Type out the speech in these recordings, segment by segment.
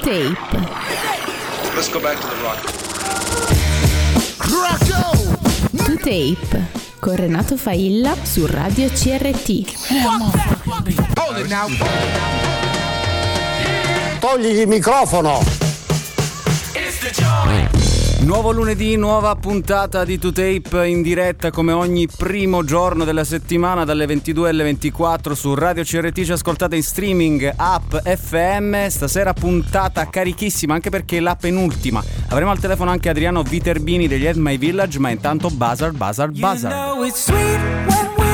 tape. Let's go back to the rock. To tape con Renato Failla su Radio CRT. Togli il microfono! Nuovo lunedì, nuova puntata di 2Tape in diretta come ogni primo giorno della settimana dalle 22 alle 24 su Radio CRT. Ci ascoltate in streaming, app, FM. Stasera puntata carichissima anche perché è la penultima. Avremo al telefono anche Adriano Viterbini degli Ed My Village, ma intanto Bazar, Bazar, Bazar. You know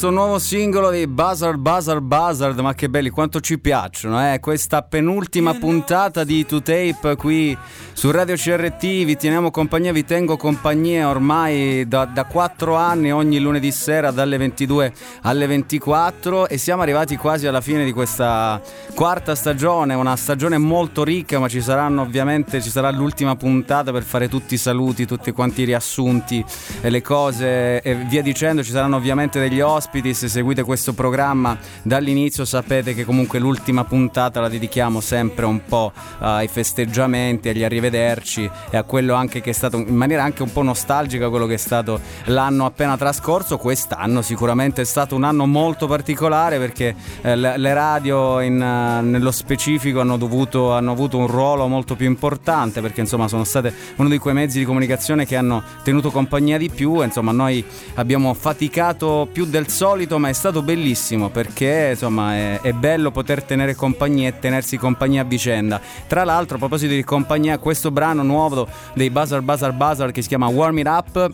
questo nuovo singolo dei Buzzard, Buzzard, Buzzard, ma che belli, quanto ci piacciono, eh? Questa penultima puntata di 2Tape qui su Radio CRT, vi teniamo compagnia, vi tengo compagnia ormai da, da 4 anni, ogni lunedì sera dalle 22 alle 24 e siamo arrivati quasi alla fine di questa quarta stagione, una stagione molto ricca, ma ci saranno ovviamente, ci sarà l'ultima puntata per fare tutti i saluti, tutti quanti i riassunti e le cose e via dicendo, ci saranno ovviamente degli ospiti, se seguite questo programma dall'inizio sapete che comunque l'ultima puntata la dedichiamo sempre un po' ai festeggiamenti, agli arrivederci e a quello anche che è stato in maniera anche un po' nostalgica quello che è stato l'anno appena trascorso, quest'anno sicuramente è stato un anno molto particolare perché eh, le le radio in, eh, nello specifico hanno, dovuto, hanno avuto un ruolo molto più importante perché insomma sono state uno di quei mezzi di comunicazione che hanno tenuto compagnia di più, insomma noi abbiamo faticato più del solito ma è stato bellissimo perché insomma è, è bello poter tenere compagnia e tenersi compagnia a vicenda. Tra l'altro a proposito di compagnia questo brano nuovo dei Buzzard Buzzard Buzzard che si chiama Warm It Up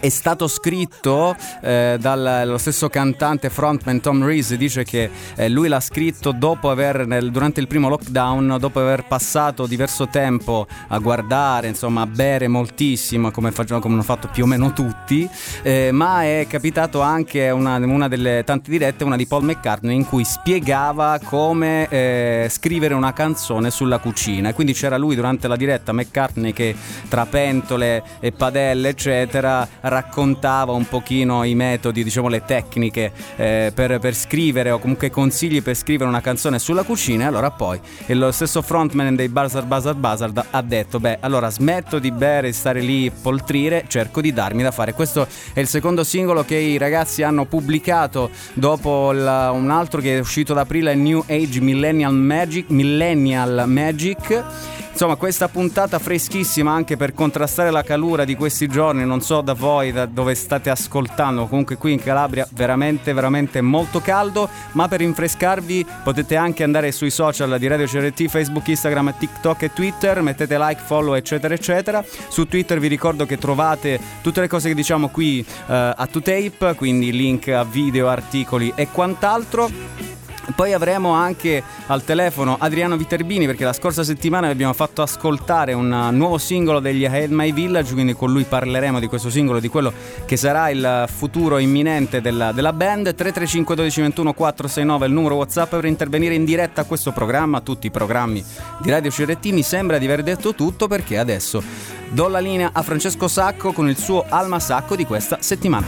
è stato scritto eh, dallo stesso cantante frontman Tom Reese dice che eh, lui l'ha scritto dopo aver nel- durante il primo lockdown dopo aver passato diverso tempo a guardare insomma a bere moltissimo come, facciamo, come hanno fatto più o meno tutti. Eh, ma è capitato anche una, una delle tante dirette una di Paul McCartney in cui spiegava come eh, scrivere una canzone sulla cucina. Quindi c'era lui durante la diretta McCartney che tra pentole e padelle eccetera raccontava un pochino i metodi diciamo le tecniche eh, per, per scrivere o comunque consigli per scrivere una canzone sulla cucina. E allora poi e lo stesso frontman dei Buzzard Buzzard Buzzard ha detto beh allora smetto di bere e stare lì a poltrire cerco di darmi da fare questo è il secondo singolo che i ragazzi hanno pubblicato dopo il- un altro che è uscito ad aprile New Age Millennial Magic Millennial Magic. Insomma, questa puntata freschissima anche per contrastare la calura di questi giorni, non so da voi da dove state ascoltando, comunque qui in Calabria veramente veramente molto caldo, ma per rinfrescarvi potete anche andare sui social di Radio CRT, Facebook, Instagram, TikTok e Twitter, mettete like, follow eccetera eccetera. Su Twitter vi ricordo che trovate tutte le cose che diciamo qui eh, a 2Tape, quindi link a video, articoli e quant'altro. Poi avremo anche al telefono Adriano Viterbini perché la scorsa settimana vi abbiamo fatto ascoltare un uh, nuovo singolo degli Head My Village, quindi con lui parleremo di questo singolo, di quello che sarà il futuro imminente della, della band. 335 12 21 469 è il numero WhatsApp per intervenire in diretta a questo programma, tutti i programmi di Radio CRT. Mi sembra di aver detto tutto perché adesso do la linea a Francesco Sacco con il suo Alma Sacco di questa settimana.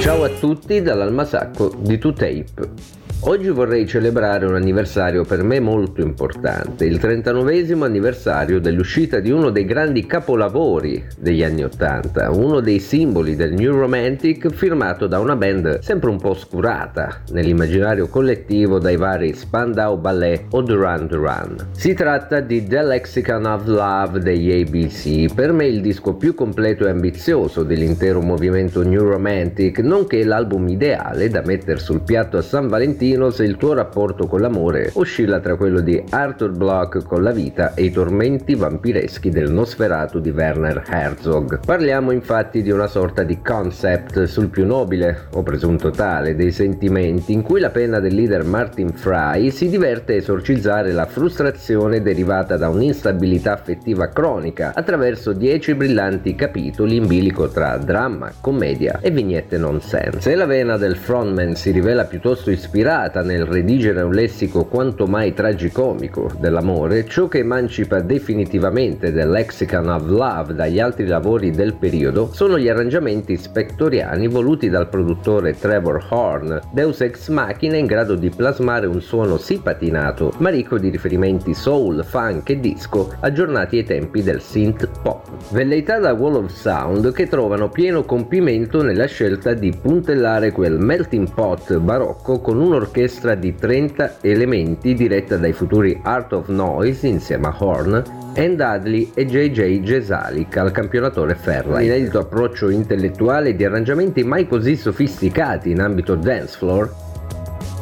Ciao a tutti dall'Almasacco di 2Tape. Oggi vorrei celebrare un anniversario per me molto importante, il 39 anniversario dell'uscita di uno dei grandi capolavori degli anni 80, uno dei simboli del New Romantic firmato da una band sempre un po' oscurata nell'immaginario collettivo dai vari Spandau Ballet o Duran Duran. Si tratta di The Lexicon of Love degli ABC, per me il disco più completo e ambizioso dell'intero movimento New Romantic, nonché l'album ideale da mettere sul piatto a San Valentino se il tuo rapporto con l'amore oscilla tra quello di Arthur Bloch con la vita e i tormenti vampireschi del Nosferatu di Werner Herzog. Parliamo infatti di una sorta di concept sul più nobile, o presunto tale, dei sentimenti in cui la penna del leader Martin Fry si diverte a esorcizzare la frustrazione derivata da un'instabilità affettiva cronica attraverso dieci brillanti capitoli in bilico tra dramma, commedia e vignette nonsense. Se la vena del frontman si rivela piuttosto ispirata nel redigere un lessico quanto mai tragicomico dell'amore, ciò che emancipa definitivamente del Lexicon of Love dagli altri lavori del periodo sono gli arrangiamenti spectoriani voluti dal produttore Trevor Horn, deus ex machina in grado di plasmare un suono sì patinato, ma ricco di riferimenti soul, funk e disco aggiornati ai tempi del synth pop. Velleità da Wall of Sound che trovano pieno compimento nella scelta di puntellare quel melting pot barocco con un'orchestra di 30 elementi diretta dai futuri Art of Noise insieme a Horn, Ann Dudley e JJ Jesalik al campionatore Fairlight. Inedito approccio intellettuale di arrangiamenti mai così sofisticati in ambito dance floor,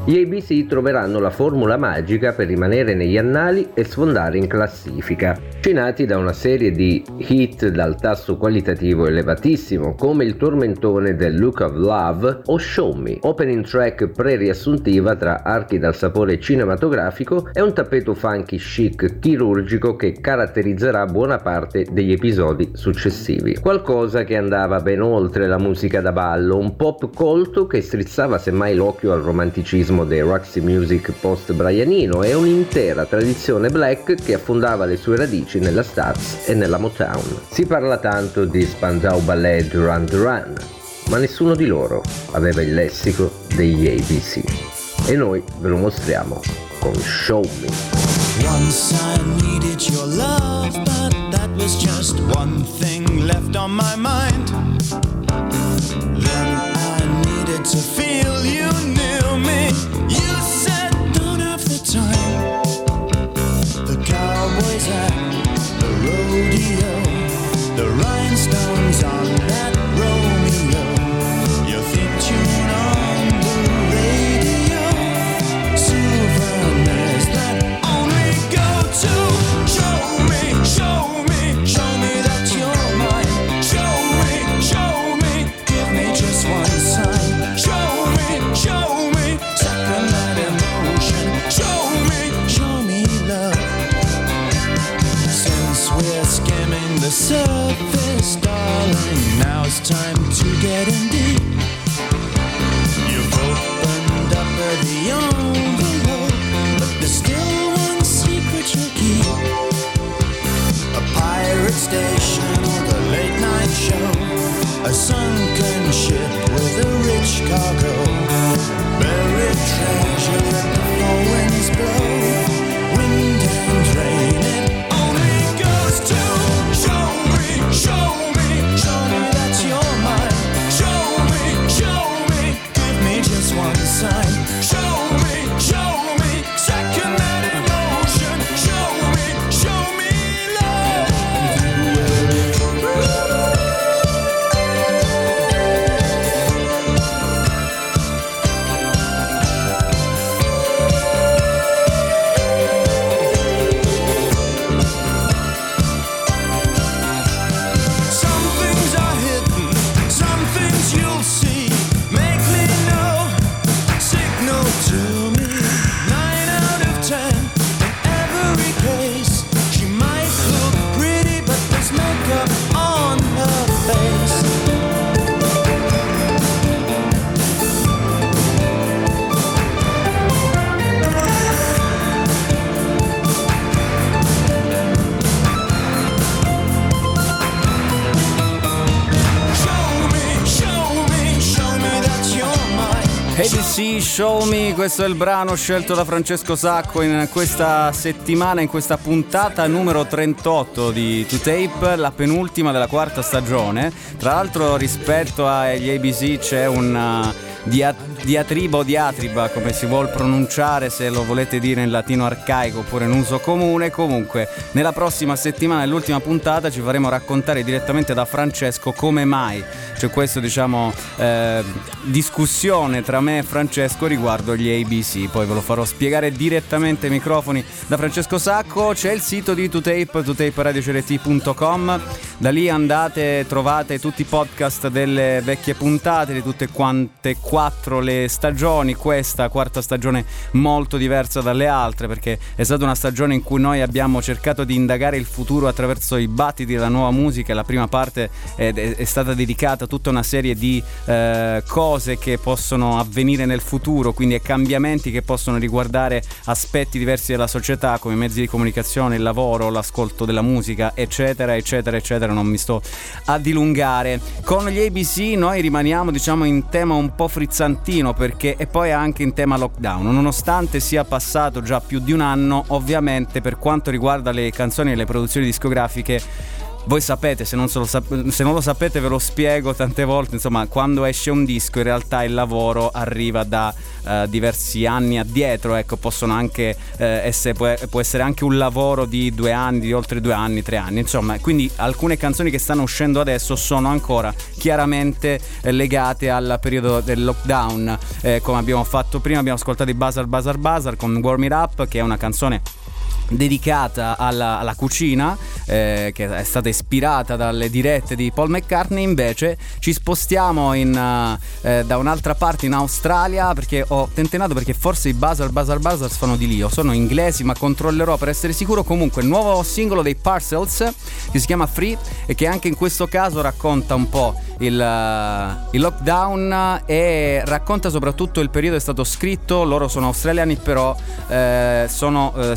gli ABC troveranno la formula magica per rimanere negli annali e sfondare in classifica, scinati da una serie di hit dal tasso qualitativo elevatissimo come il tormentone del Look of Love o Show Me, opening track pre-riassuntiva tra archi dal sapore cinematografico e un tappeto funky chic chirurgico che caratterizzerà buona parte degli episodi successivi. Qualcosa che andava ben oltre la musica da ballo, un pop colto che strizzava semmai l'occhio al romanticismo dei Roxy Music post-Brianino e un'intera tradizione black che affondava le sue radici nella Stax e nella Motown. Si parla tanto di Spandau Ballet Duran Duran, ma nessuno di loro aveva il lessico degli ABC. E noi ve lo mostriamo con Show Me. Once I needed your love, but that was just one thing left on my mind. Then I needed to feel we're skimming the surface, darling. Now it's time to get in. Show Me, questo è il brano scelto da Francesco Sacco in questa settimana, in questa puntata numero 38 di To Tape, la penultima della quarta stagione. Tra l'altro rispetto agli ABC c'è un uh, dia- diatriba o diatriba, come si vuol pronunciare, se lo volete dire in latino arcaico oppure in uso comune. Comunque, nella prossima settimana, nell'ultima puntata, ci faremo raccontare direttamente da Francesco come mai c'è questa, diciamo, eh, discussione tra me e Francesco riguardo gli ABC. Poi ve lo farò spiegare direttamente ai microfoni da Francesco Sacco. C'è il sito di 2Tape, 2taperadiocereT.com. Da lì andate, trovate tutti i podcast delle vecchie puntate, di tutte quante quattro le stagioni. Questa quarta stagione molto diversa dalle altre perché è stata una stagione in cui noi abbiamo cercato di indagare il futuro attraverso i battiti della nuova musica. La prima parte è, è- stata dedicata a tutta una serie di eh, cose che possono avvenire nel futuro, quindi ai cambiamenti che possono riguardare aspetti diversi della società come i mezzi di comunicazione, il lavoro, l'ascolto della musica, eccetera, eccetera, eccetera. Non mi sto a dilungare. Con gli ABC noi rimaniamo, diciamo, in tema un po' frizzantino perché e poi anche in tema lockdown. Nonostante sia passato già più di un anno, ovviamente per quanto riguarda le canzoni e le produzioni discografiche voi sapete, se non, sap- se non lo sapete ve lo spiego tante volte, insomma, quando esce un disco in realtà il lavoro arriva da eh, diversi anni addietro, ecco, anche eh, essere, può, essere anche un lavoro di due anni, di oltre due anni, tre anni, insomma, quindi alcune canzoni che stanno uscendo adesso sono ancora chiaramente eh, legate al periodo del lockdown, Eh, come abbiamo fatto prima, abbiamo ascoltato i Bazar Bazar Bazar con Warm It Up, che è una canzone dedicata alla, alla cucina eh, che è stata ispirata dalle dirette di Paul McCartney invece ci spostiamo in, uh, eh, da un'altra parte in Australia perché ho tentenato perché forse i Buzzer Buzzer Buzzer sono di lì o sono inglesi ma controllerò per essere sicuro. Comunque il nuovo singolo dei Parcels che si chiama Free e che anche in questo caso racconta un po' il, uh, il lockdown e racconta soprattutto il periodo è stato scritto loro sono australiani però eh, sono eh,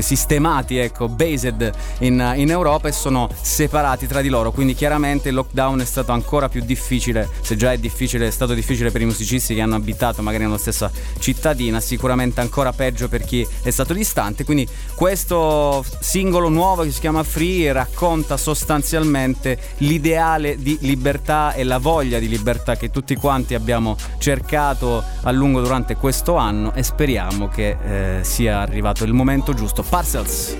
sistemati ecco based in, in Europa e sono separati tra di loro quindi chiaramente il lockdown è stato ancora più difficile se già è difficile è stato difficile per i musicisti che hanno abitato magari nella stessa cittadina sicuramente ancora peggio per chi è stato distante quindi questo singolo nuovo che si chiama Free racconta sostanzialmente l'ideale di libertà e la voglia di libertà che tutti quanti abbiamo cercato a lungo durante questo anno e speriamo che eh, sia arrivato il momento giusto. Parcels.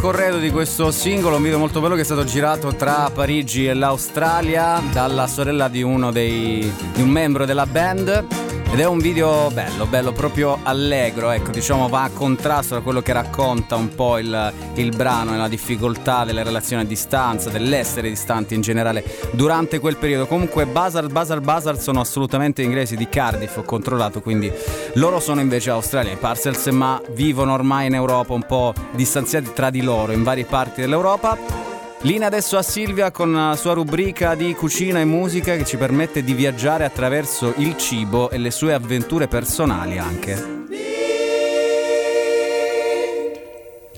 Corredo di questo singolo, un video molto bello che è stato girato tra Parigi e l'Australia dalla sorella di uno dei di un membro della band. Ed è un video bello, bello, proprio allegro, ecco, diciamo va a contrasto da quello che racconta un po' il, il brano e la difficoltà delle relazioni a distanza, dell'essere distanti in generale durante quel periodo. Comunque Bazar, Bazar, Bazar sono assolutamente inglesi di Cardiff, ho controllato, quindi loro sono invece australiani. Parcels ma vivono ormai in Europa un po' distanziati tra di loro in varie parti dell'Europa. Linea adesso a Silvia con la sua rubrica di cucina e musica che ci permette di viaggiare attraverso il cibo e le sue avventure personali anche.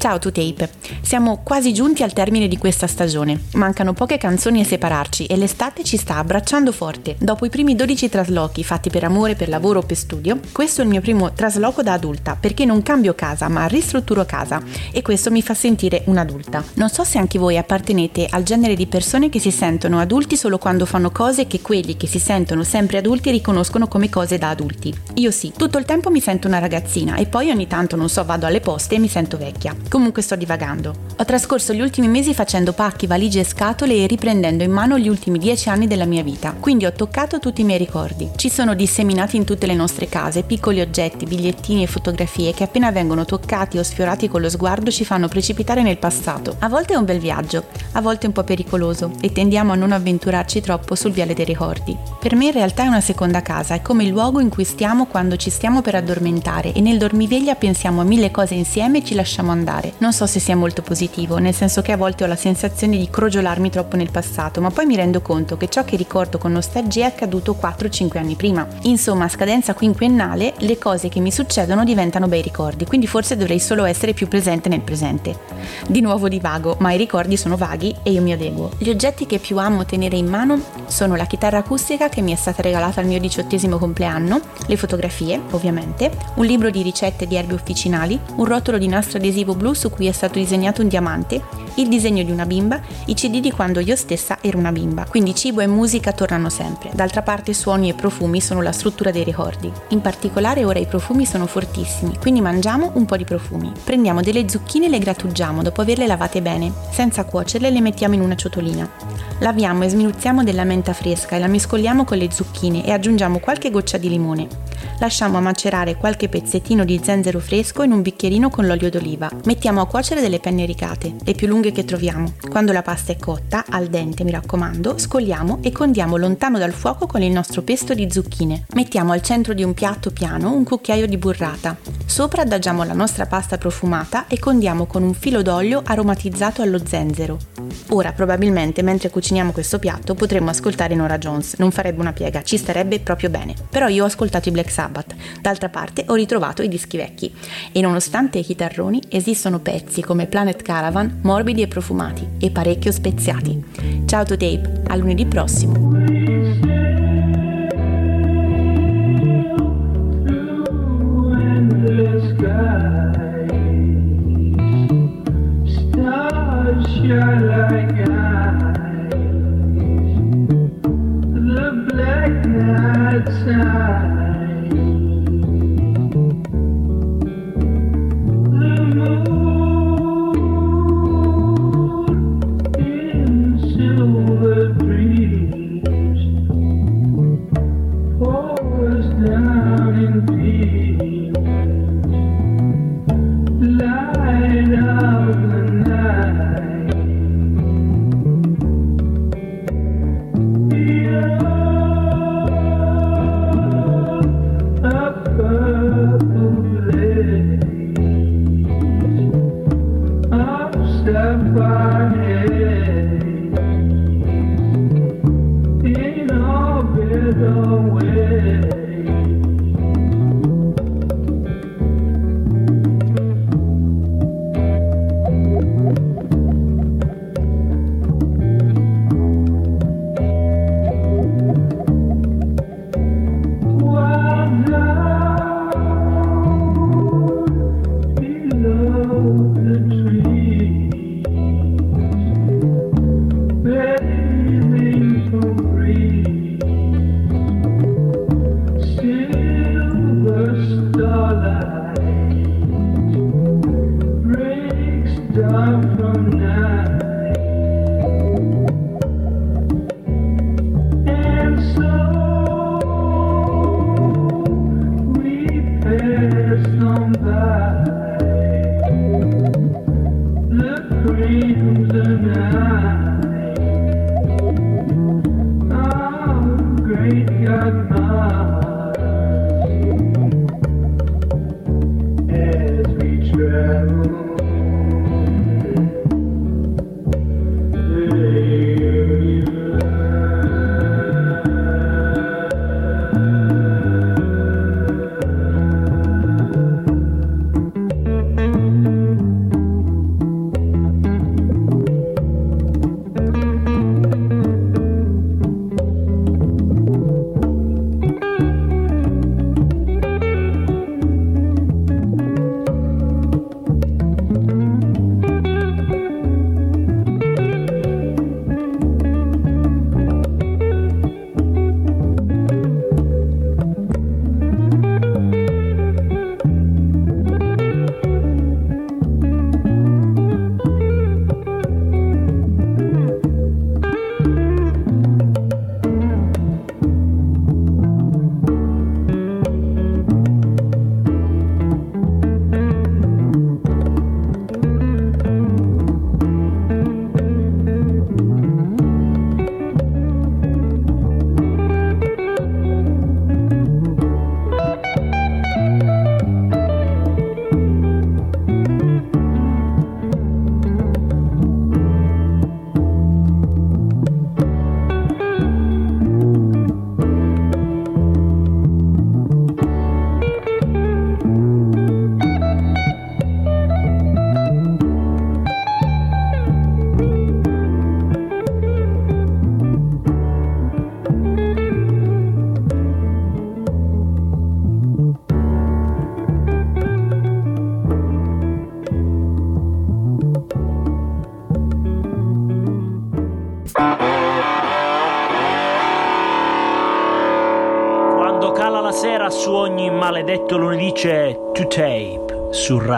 Ciao to Tape, siamo quasi giunti al termine di questa stagione. Mancano poche canzoni a separarci e l'estate ci sta abbracciando forte. Dopo i primi 12 traslochi fatti per amore, per lavoro o per studio, questo è il mio primo trasloco da adulta perché non cambio casa ma ristrutturo casa e questo mi fa sentire un'adulta. Non so se anche voi appartenete al genere di persone che si sentono adulti solo quando fanno cose che quelli che si sentono sempre adulti riconoscono come cose da adulti. Io sì, tutto il tempo mi sento una ragazzina e poi ogni tanto, non so, vado alle poste e mi sento vecchia. Comunque sto divagando. Ho trascorso gli ultimi mesi facendo pacchi, valigie e scatole e riprendendo in mano gli ultimi dieci anni della mia vita. Quindi ho toccato tutti i miei ricordi. Ci sono disseminati in tutte le nostre case piccoli oggetti, bigliettini e fotografie che appena vengono toccati o sfiorati con lo sguardo ci fanno precipitare nel passato. A volte è un bel viaggio, a volte un po' pericoloso e tendiamo a non avventurarci troppo sul viale dei ricordi. Per me in realtà è una seconda casa, è come il luogo in cui stiamo quando ci stiamo per addormentare e nel dormiveglia pensiamo a mille cose insieme e ci lasciamo andare. Non so se sia molto positivo, nel senso che a volte ho la sensazione di crogiolarmi troppo nel passato, ma poi mi rendo conto che ciò che ricordo con nostalgia è accaduto 4-5 anni prima. Insomma, a scadenza quinquennale, le cose che mi succedono diventano bei ricordi, quindi forse dovrei solo essere più presente nel presente. Di nuovo divago, ma i ricordi sono vaghi e io mi adeguo. Gli oggetti che più amo tenere in mano sono la chitarra acustica che mi è stata regalata al mio diciottesimo compleanno, le fotografie, ovviamente, un libro di ricette di erbe officinali, un rotolo di nastro adesivo blu su cui è stato disegnato un diamante, il disegno di una bimba, i CD di quando io stessa ero una bimba. Quindi cibo e musica tornano sempre. D'altra parte suoni e profumi sono la struttura dei ricordi. In particolare ora i profumi sono fortissimi, quindi mangiamo un po' di profumi. Prendiamo delle zucchine e le grattugiamo dopo averle lavate bene. Senza cuocerle le mettiamo in una ciotolina. Laviamo e sminuzziamo della menta fresca e la mescoliamo con le zucchine e aggiungiamo qualche goccia di limone. Lasciamo macerare qualche pezzettino di zenzero fresco in un bicchierino con l'olio d'oliva. Mettiamo a cuocere delle penne ricate, le più lunghe che troviamo. Quando la pasta è cotta, al dente mi raccomando, scogliamo e condiamo lontano dal fuoco con il nostro pesto di zucchine. Mettiamo al centro di un piatto piano un cucchiaio di burrata. Sopra adagiamo la nostra pasta profumata e condiamo con un filo d'olio aromatizzato allo zenzero. Ora, probabilmente, mentre cuciniamo questo piatto, potremmo ascoltare Nora Jones. Non farebbe una piega, ci starebbe proprio bene. Però io ho ascoltato i Black Sabbath. D'altra parte, ho ritrovato i dischi vecchi. E nonostante i chitarroni, esistono pezzi come Planet Caravan morbidi e profumati e parecchio speziati. Ciao to Tape, a lunedì prossimo. The black night side.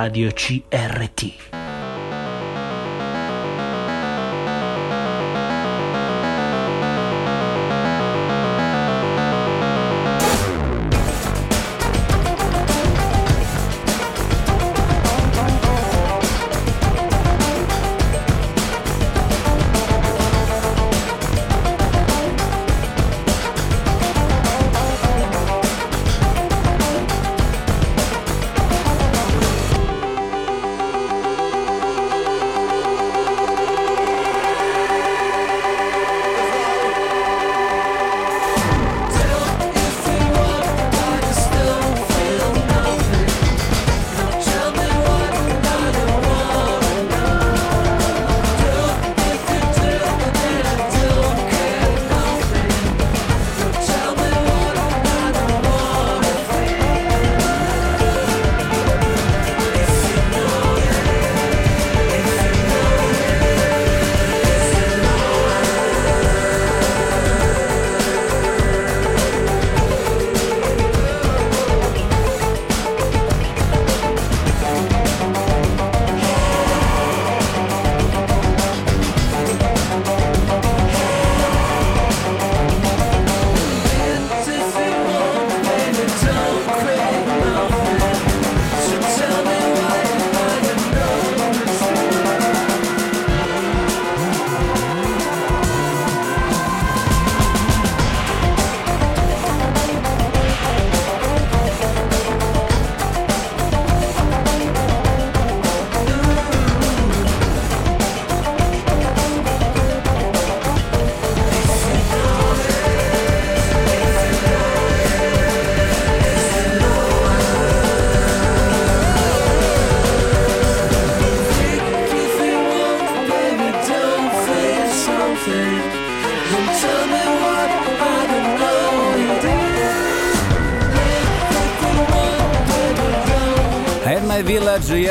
Radio CRT.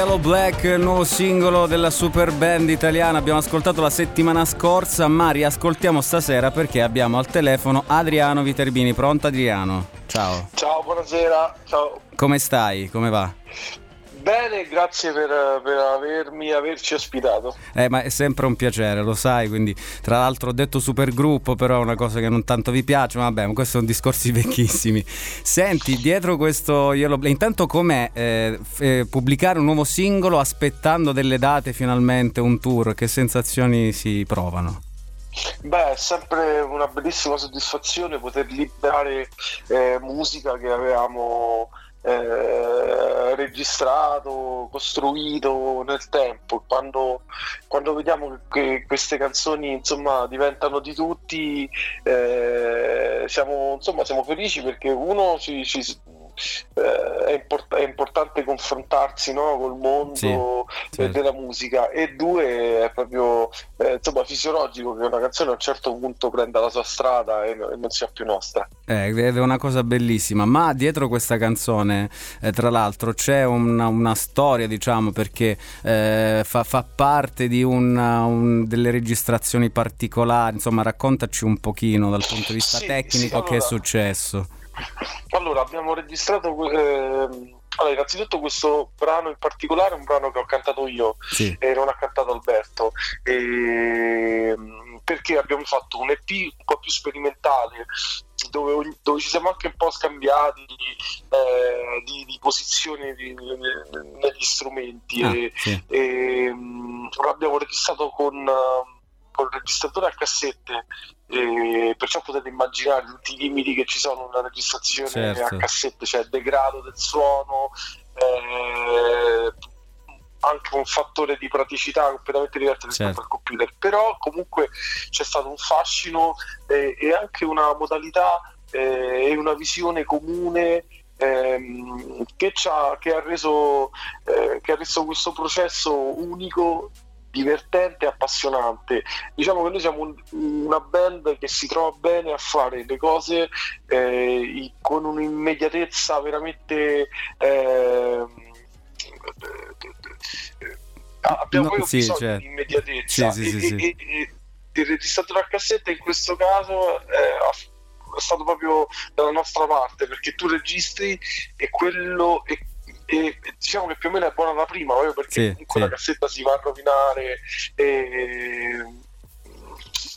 Yellow Black, nuovo singolo della super band italiana. Abbiamo ascoltato la settimana scorsa, ma riascoltiamo stasera perché abbiamo al telefono Adriano Viterbini. Pronto Adriano? Ciao. Ciao, buonasera. Ciao. Come stai? Come va? Bene, grazie per, per avermi, averci ospitato. Eh, ma è sempre un piacere, lo sai, quindi tra l'altro ho detto supergruppo, però è una cosa che non tanto vi piace, ma vabbè, ma questi sono discorsi vecchissimi. Senti, dietro questo Yellow Black, intanto com'è eh, eh, pubblicare un nuovo singolo aspettando delle date finalmente, un tour, che sensazioni si provano? Beh, è sempre una bellissima soddisfazione poter liberare eh, musica che avevamo eh, registrato, costruito nel tempo. Quando, quando vediamo che queste canzoni insomma diventano di tutti, eh, siamo, insomma, siamo felici perché uno ci, ci- eh, è, import- è importante confrontarsi no, col mondo Sì, sì. della musica e due è proprio eh, insomma fisiologico che una canzone a un certo punto prenda la sua strada e, e non sia più nostra. Eh, ed è una cosa bellissima, ma dietro questa canzone, eh, tra l'altro, c'è una, una storia, diciamo, perché eh, fa, fa parte di una- un- delle registrazioni particolari, insomma, raccontaci un pochino dal punto di vista Sì, tecnico sì, che è allora- successo. Allora, abbiamo registrato. ehm, allora, innanzitutto questo brano in particolare è un brano che ho cantato io Sì. e non ha cantato Alberto. ehm, perché abbiamo fatto un EP un po' più sperimentale dove, dove ci siamo anche un po' scambiati eh, di, di posizione di- negli strumenti Ah, e, sì. e, mm, l'abbiamo registrato con, eh, con il registratore a cassette e perciò potete immaginare tutti i limiti che ci sono nella registrazione Certo. a cassette, cioè degrado del suono, eh, anche un fattore di praticità completamente diverso rispetto Certo. al computer, però comunque c'è stato un fascino eh, e anche una modalità eh, e una visione comune ehm, che, che, ha reso, eh, che ha reso questo processo unico divertente e appassionante. Diciamo che noi siamo un- una band che si trova bene a fare le cose eh, con un'immediatezza veramente. ehm, abbiamo No, proprio sì, bisogno certo. di immediatezza Sì, sì, e, sì, sì. e- e- e il registratore a cassetta in questo caso eh, è stato proprio dalla nostra parte perché tu registri e quello e, e- diciamo che più o meno è buona la prima proprio perché Sì, comunque sì. la cassetta si va a rovinare e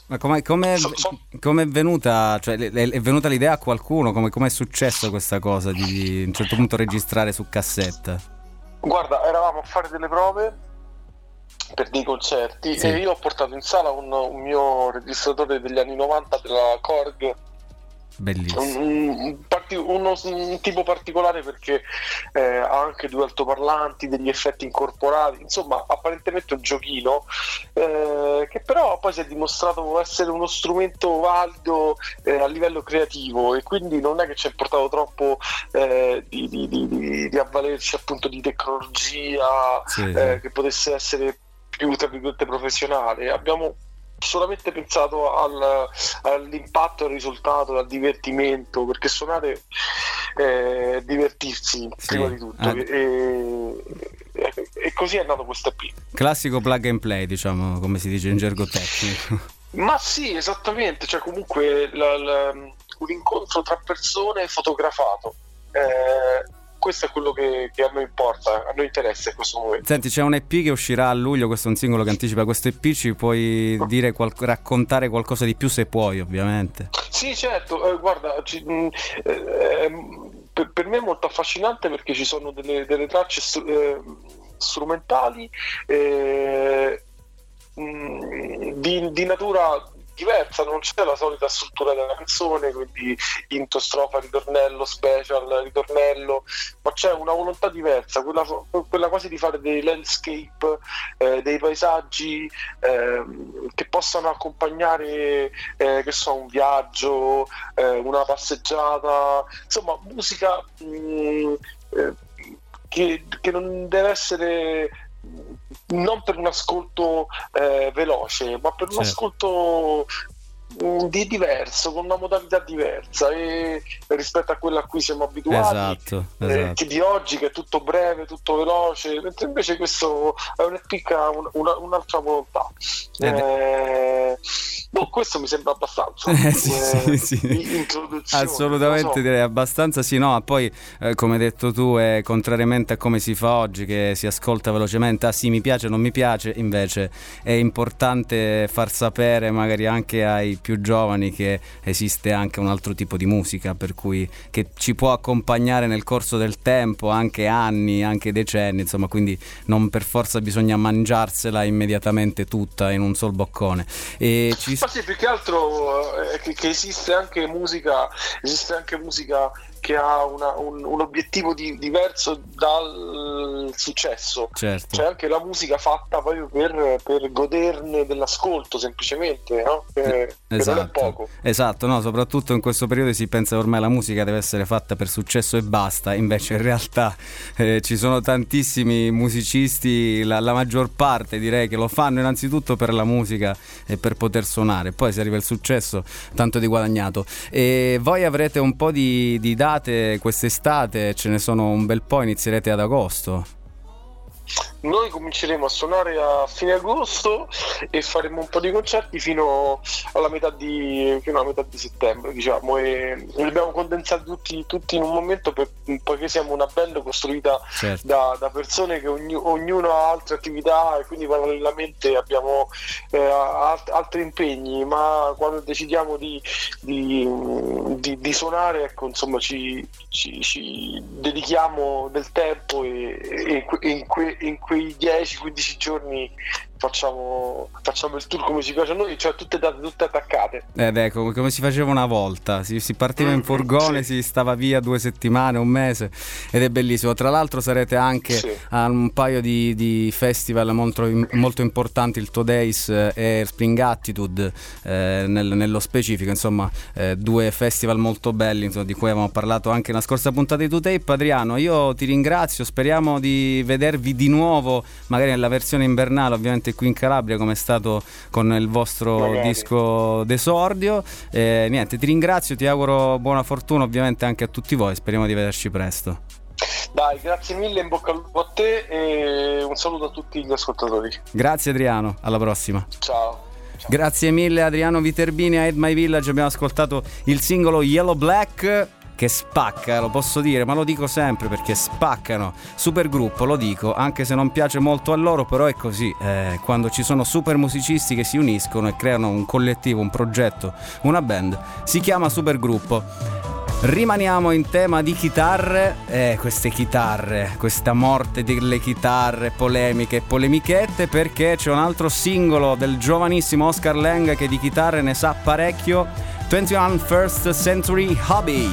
Ma come come So- so- è venuta, cioè, è, venuta l'idea a qualcuno? Come è successo questa cosa di, di a un certo punto registrare su cassetta? Guarda, eravamo a fare delle prove per dei concerti Sì. e io ho portato in sala un, un mio registratore degli anni 90 della Korg, Bellissimo. un, uno- un tipo particolare perché eh, ha anche due altoparlanti, degli effetti incorporati, insomma apparentemente un giochino eh, che però poi si è dimostrato essere uno strumento valido eh, a livello creativo e quindi non è che ci è importato troppo eh, di, di- di- di- avvalerci appunto di tecnologia Sì, sì. eh, che potesse essere più tra virgolette professionale. Abbiamo solamente pensato al- all'impatto, al risultato, al divertimento, perché suonare è divertirsi Sì. prima di tutto. Ah. E, e- così è nato questo EP. Classico plug and play, diciamo, come si dice in gergo tecnico. Ma sì, esattamente, cioè comunque la- la- un incontro tra persone fotografato. Eh, questo è quello che, che a noi importa, a noi interessa in questo momento. Senti, c'è un EP che uscirà a luglio, questo è un singolo che anticipa questo EP, ci puoi dire qual- raccontare qualcosa di più se puoi, ovviamente. Sì, certo, eh, guarda, ci- mh, eh, ehm, per, per me è molto affascinante perché ci sono delle, delle tracce stru- eh, strumentali eh, mh, di, di natura diversa, non c'è la solita struttura della canzone, quindi intro, strofa, ritornello, special, ritornello, ma c'è una volontà diversa, quella, quella quasi di fare dei landscape, eh, dei paesaggi ehm, che possano accompagnare eh, che so, un viaggio, eh, una passeggiata, insomma musica mh, eh, che, che non deve essere non per un ascolto eh, veloce, ma per un Certo. ascolto mh, di diverso, con una modalità diversa e, rispetto a quella a cui siamo abituati. Esatto, eh, esatto. che di oggi che è tutto breve, tutto veloce, mentre invece questo è un una- un'altra volontà. Ed- Eh, boh, questo mi sembra abbastanza. Eh, sì, Eh, sì, sì. Assolutamente so. direi abbastanza sì, no, poi eh, come hai detto tu, è contrariamente a come si fa oggi che si ascolta velocemente, ah sì mi piace, non mi piace, invece è importante far sapere magari anche ai più giovani che esiste anche un altro tipo di musica, per cui che ci può accompagnare nel corso del tempo, anche anni, anche decenni, insomma, quindi non per forza bisogna mangiarsela immediatamente tutta in un sol boccone. E ci Ma più che altro eh, che, che esiste anche musica, esiste anche musica che ha una- un, un obiettivo di- diverso dal successo. Certo. C'è anche la musica fatta proprio per, per goderne dell'ascolto, semplicemente, no? che, che è Esatto, poco. esatto, no, soprattutto in questo periodo si pensa che ormai la musica deve essere fatta per successo e basta, invece in realtà eh, ci sono tantissimi musicisti, la, la maggior parte direi che lo fanno innanzitutto per la musica e per poter suonare, poi se arriva il successo tanto di guadagnato. E voi avrete un po' di, di date quest'estate, ce ne sono un bel po', inizierete ad agosto. Noi cominceremo a suonare a fine agosto e faremo un po' di concerti fino alla metà di, fino alla metà di settembre, diciamo, e li abbiamo condensati tutti, tutti in un momento per- poiché siamo una band costruita Certo. da, da persone che ogni- ognuno ha altre attività e quindi parallelamente abbiamo eh, alt- altri impegni, ma quando decidiamo di, di- di- di suonare, ecco, insomma, ci, ci- ci dedichiamo del tempo e, e que- in, que- in quei 10-15 giorni facciamo, facciamo il tour come ci piace a noi, cioè tutte tutte attaccate. Ed ecco, come- si faceva una volta, si, si partiva in furgone, sì. si stava via due settimane, un mese ed è bellissimo. Tra l'altro sarete anche Sì. a un paio di, di festival molto, molto importanti, il Todays e Spring Attitude eh, nel- nello specifico, insomma eh, due festival molto belli insomma, di cui avevamo parlato anche nella scorsa puntata di 2Tape. Adriano, io ti ringrazio, speriamo di vedervi di nuovo, magari nella versione invernale, ovviamente qui in Calabria come è stato con il vostro Magari. disco d'esordio. Eh, niente, ti ringrazio, ti auguro buona fortuna ovviamente anche a tutti voi, speriamo di vederci presto. Dai, grazie mille, in bocca al lupo a te e un saluto a tutti gli ascoltatori. Grazie Adriano, alla prossima. Ciao. Grazie mille Adriano Viterbini a Ed My Village, abbiamo ascoltato il singolo Yellow Black che spacca, lo posso dire, ma lo dico sempre perché spaccano. Super gruppo, lo dico, anche se non piace molto a loro, però è così. eh, quando ci sono super musicisti che si uniscono e creano un collettivo, un progetto, una band, si chiama super gruppo. Rimaniamo in tema di chitarre, eh, queste chitarre, questa morte delle chitarre, polemiche e polemichette, perché c'è un altro singolo del giovanissimo Oscar Lang che di chitarre ne sa parecchio, 21 First Century Hobby.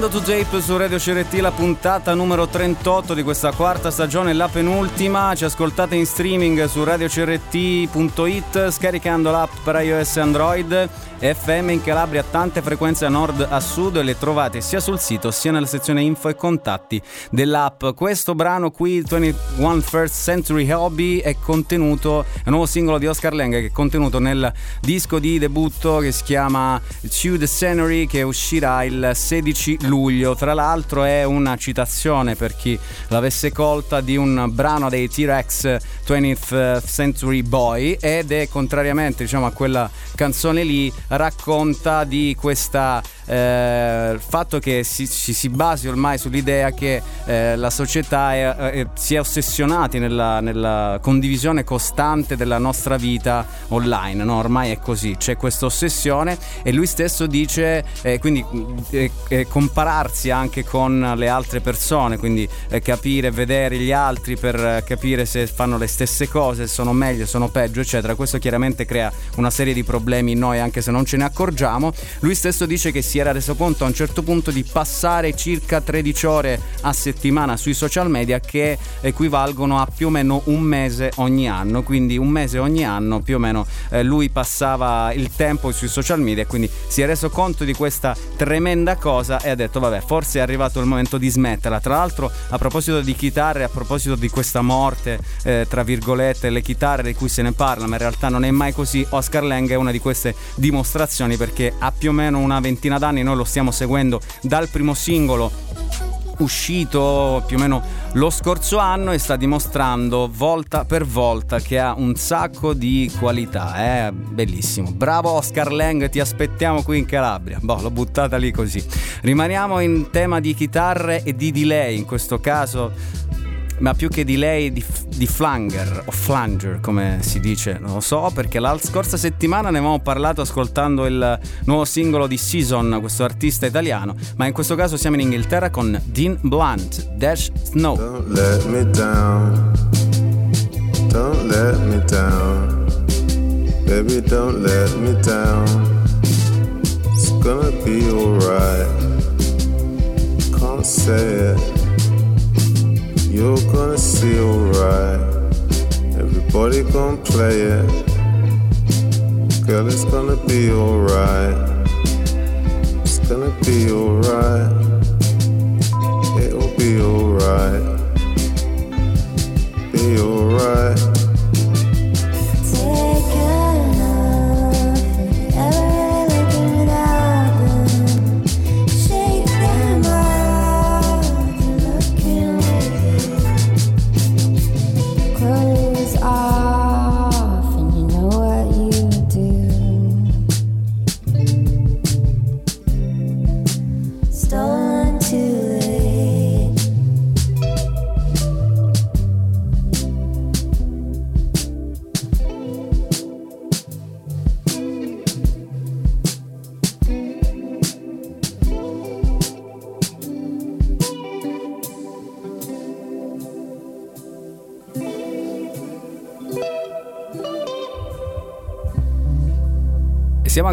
Ascoltando To Tape su Radio CRT, la puntata numero 38 di questa quarta stagione, la penultima. Ci ascoltate in streaming su radiocrt.it, scaricando l'app per iOS e Android. FM in Calabria, tante frequenze a nord a sud e le trovate sia sul sito sia nella sezione info e contatti dell'app. Questo brano qui, 21 First Century Hobby, è contenuto, è un nuovo singolo di Oscar Lang che è contenuto nel disco di debutto che si chiama To the Scenery che uscirà il 16 luglio. Tra l'altro è una citazione per chi l'avesse colta di un brano dei T-Rex 20th Century Boy ed è contrariamente diciamo a quella canzone lì racconta di questa eh, il fatto che si, ci si basi ormai sull'idea che eh, la società è, è- si è ossessionati nella, nella condivisione costante della nostra vita online, no? ormai è così, c'è questa ossessione e lui stesso dice, eh, quindi eh, eh, compararsi anche con le altre persone, quindi eh, capire, vedere gli altri per eh, capire se fanno le stesse cose, se sono meglio, sono peggio, eccetera. Questo chiaramente crea una serie di problemi in noi anche se non ce ne accorgiamo. Lui stesso dice che si era reso conto a un certo punto di passare circa 13 ore a settimana sui social media che equivalgono a più o meno un mese ogni anno, quindi un mese ogni anno più o meno eh, lui passava il tempo sui social media quindi si è reso conto di questa tremenda cosa e ha detto vabbè forse è arrivato il momento di smetterla. Tra l'altro a proposito di chitarre, a proposito di questa morte eh, tra virgolette, le chitarre di cui se ne parla ma in realtà non è mai così, Oscar Lang è una di queste dimostrazioni perché ha più o meno una ventina d'anni, noi lo stiamo seguendo dal primo singolo uscito più o meno lo scorso anno e sta dimostrando volta per volta che ha un sacco di qualità, è eh? bellissimo. Bravo Oscar Lang, ti aspettiamo qui in Calabria. Boh, l'ho buttata lì così. Rimaniamo in tema di chitarre e di delay, in questo caso ma più che di lei di, di flanger o flanger come si dice non lo so perché la scorsa settimana ne avevamo parlato ascoltando il nuovo singolo di Season questo artista italiano ma in questo caso siamo in Inghilterra con Dean Blunt Dash Snow Don't let me down. Don't let me down. Baby, don't let me down. It's gonna be alright. Can't say it. You're gonna see alright. Everybody gonna play it. Girl, it's gonna be alright. It's gonna be alright. It'll be alright.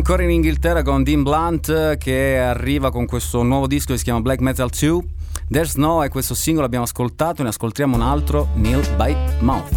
Ancora in Inghilterra con Dean Blunt che arriva con questo nuovo disco che si chiama Black Metal 2. There's No e questo singolo abbiamo ascoltato, ne ascoltiamo un altro, Neil by Mouth.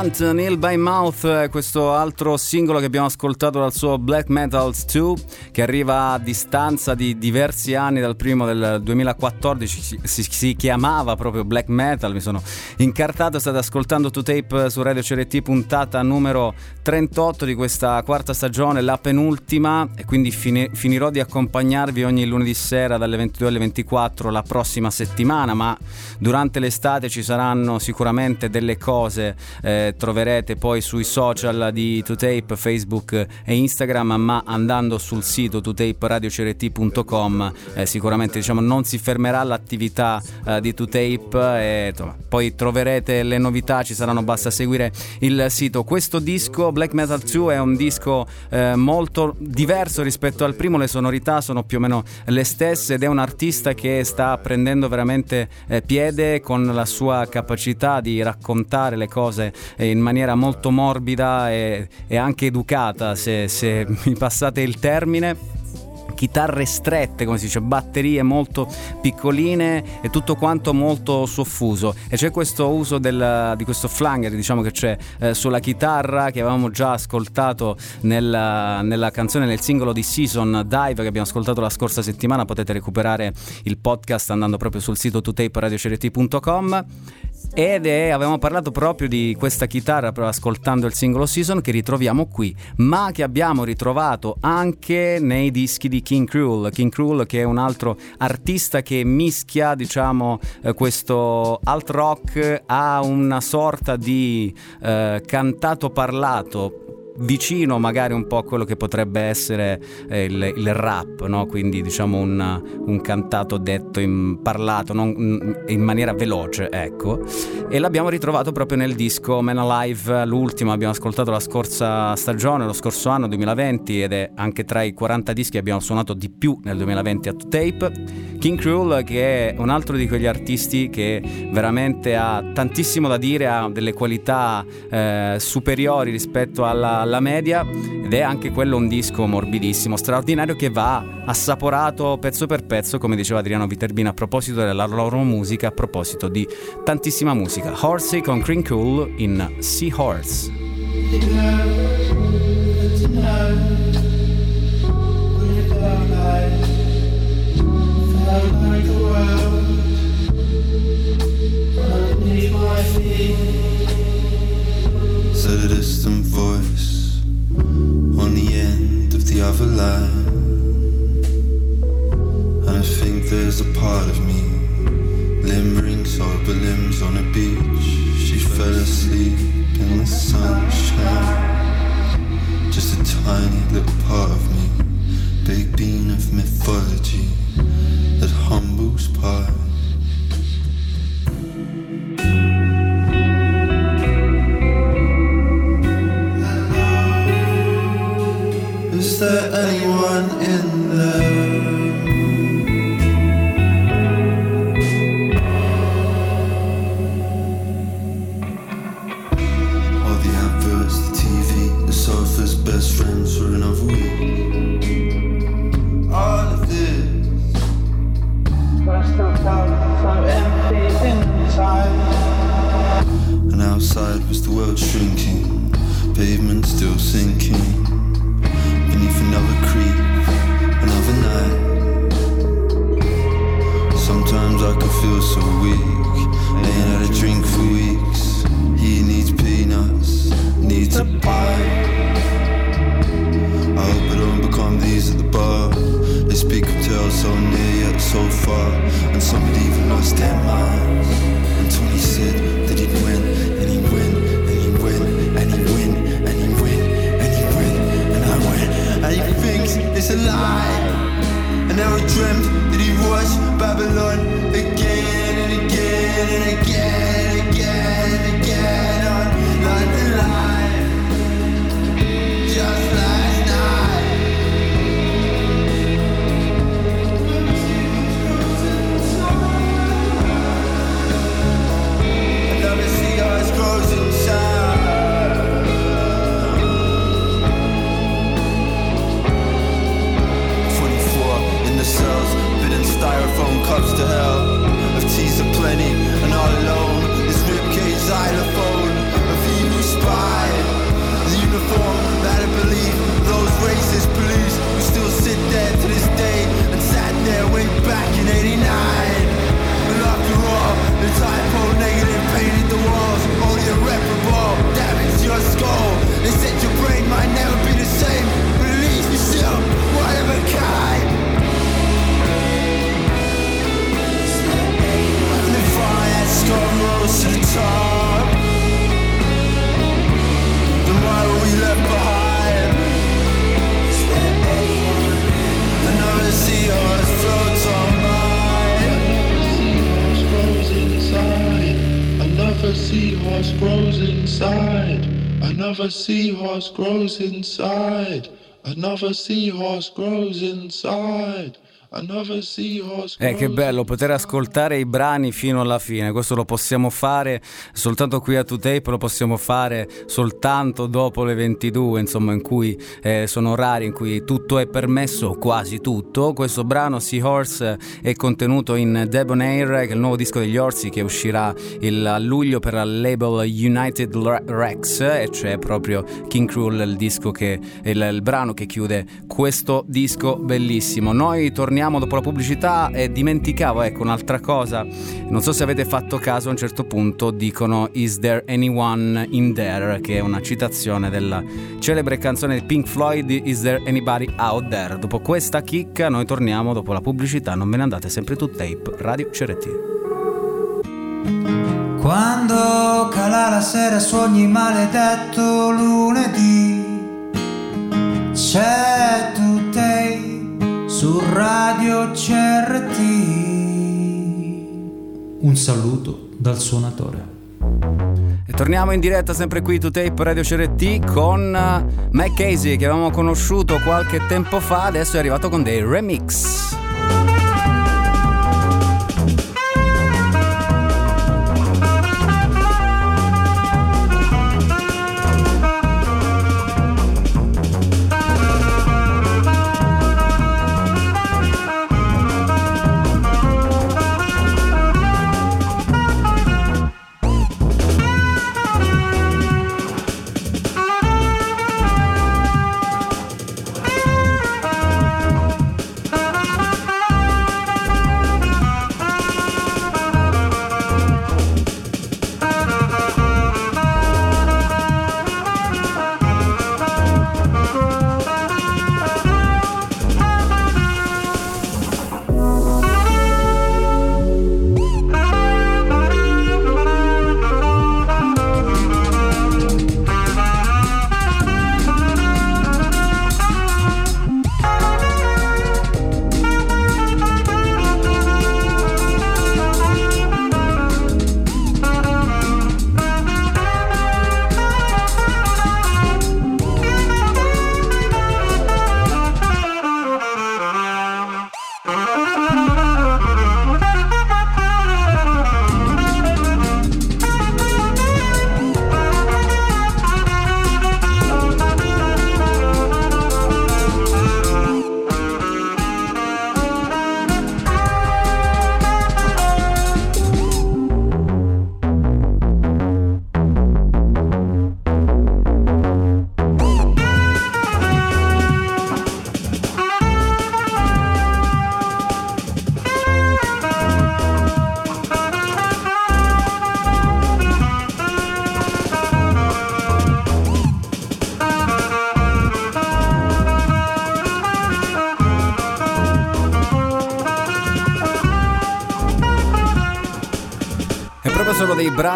Blunt, Neil by Mouth, questo altro singolo che abbiamo ascoltato dal suo Black Metals 2 che arriva a distanza di diversi anni dal primo del 2014, si, si- chiamava proprio Black Metal, mi sono incartato, state ascoltando To Tape su Radio CRT puntata numero 38 di questa quarta stagione, la penultima e quindi fini- finirò di accompagnarvi ogni lunedì sera dalle 22 alle 24 la prossima settimana, ma durante l'estate ci saranno sicuramente delle cose, eh, troverete poi sui social di 2Tape, Facebook e Instagram, ma andando sul sito 2taperadiocrt.com eh, sicuramente diciamo, non si fermerà l'attività eh, di 2Tape e insomma, poi troverete le novità, ci saranno, basta seguire il sito. Questo disco Black Metal 2 è un disco eh, molto diverso rispetto al primo, le sonorità sono più o meno le stesse ed è un artista che sta prendendo veramente eh, piede con la sua capacità di raccontare le cose in maniera molto morbida e, e anche educata, se, se mi passate il termine chitarre strette, come si dice, batterie molto piccoline e tutto quanto molto soffuso. E c'è questo uso del- di questo flanger, diciamo che c'è eh, sulla chitarra che avevamo già ascoltato nella, nella canzone, nel singolo di Season Dive che abbiamo ascoltato la scorsa settimana. Potete recuperare il podcast andando proprio sul sito tuteparadiocrt.com. Ed è, avevamo parlato proprio di questa chitarra ascoltando il singolo Season che ritroviamo qui, ma che abbiamo ritrovato anche nei dischi di King Cruel. King Cruel che è un altro artista che mischia, diciamo, eh, questo alt rock a una sorta di eh, cantato parlato vicino magari un po' a quello che potrebbe essere eh, il, il rap, no? quindi diciamo un, un cantato detto in parlato, non- in maniera veloce, ecco. E l'abbiamo ritrovato proprio nel disco Man Alive, l'ultimo, abbiamo ascoltato la scorsa stagione, lo scorso anno 2020 ed è anche tra i 40 dischi che abbiamo suonato di più nel 2020 a 2Tape. King Cruel che è un altro di quegli artisti che veramente ha tantissimo da dire, ha delle qualità eh, superiori rispetto alla, alla media ed è anche quello un disco morbidissimo, straordinario che va assaporato pezzo per pezzo, come diceva Adriano Viterbina a proposito della loro musica, a proposito di tantissima musica. Horsey con Cruel in Seahorse. Said line. And I think there's a part of me limbering sober limbs on a beach. She fell asleep in the sunshine. Just a tiny little part of me, big bean of mythology that humbles pride. There anyone in there? dreamt inside. Another seahorse grows inside. Eh, che bello poter ascoltare i brani fino alla fine. Questo lo possiamo fare soltanto qui a 2Tape, lo possiamo fare soltanto dopo le 22, insomma, in cui eh, sono orari in cui tutto è permesso, quasi tutto. Questo brano Seahorse è contenuto in Debonair, che è il nuovo disco degli Orsi che uscirà il, a luglio per il label United Re- Rex, e cioè proprio King Cruel, il disco che il, il brano che chiude questo disco bellissimo. Noi torniamo dopo la pubblicità e dimenticavo, ecco, un'altra cosa. Non so se avete fatto caso, a un certo punto dicono Is there anyone in there? Che è una citazione della celebre canzone di Pink Floyd Is there anybody out there? Dopo questa chicca noi torniamo dopo la pubblicità, non ve ne andate sempre tu tape, Radio CRT. Quando cala la sera su ogni maledetto lunedì c'è Today su Radio CRT. Un saluto dal suonatore. E torniamo in diretta sempre qui to Tape Radio CRT con uh, Mike Casey che avevamo conosciuto qualche tempo fa, adesso è arrivato con dei remix.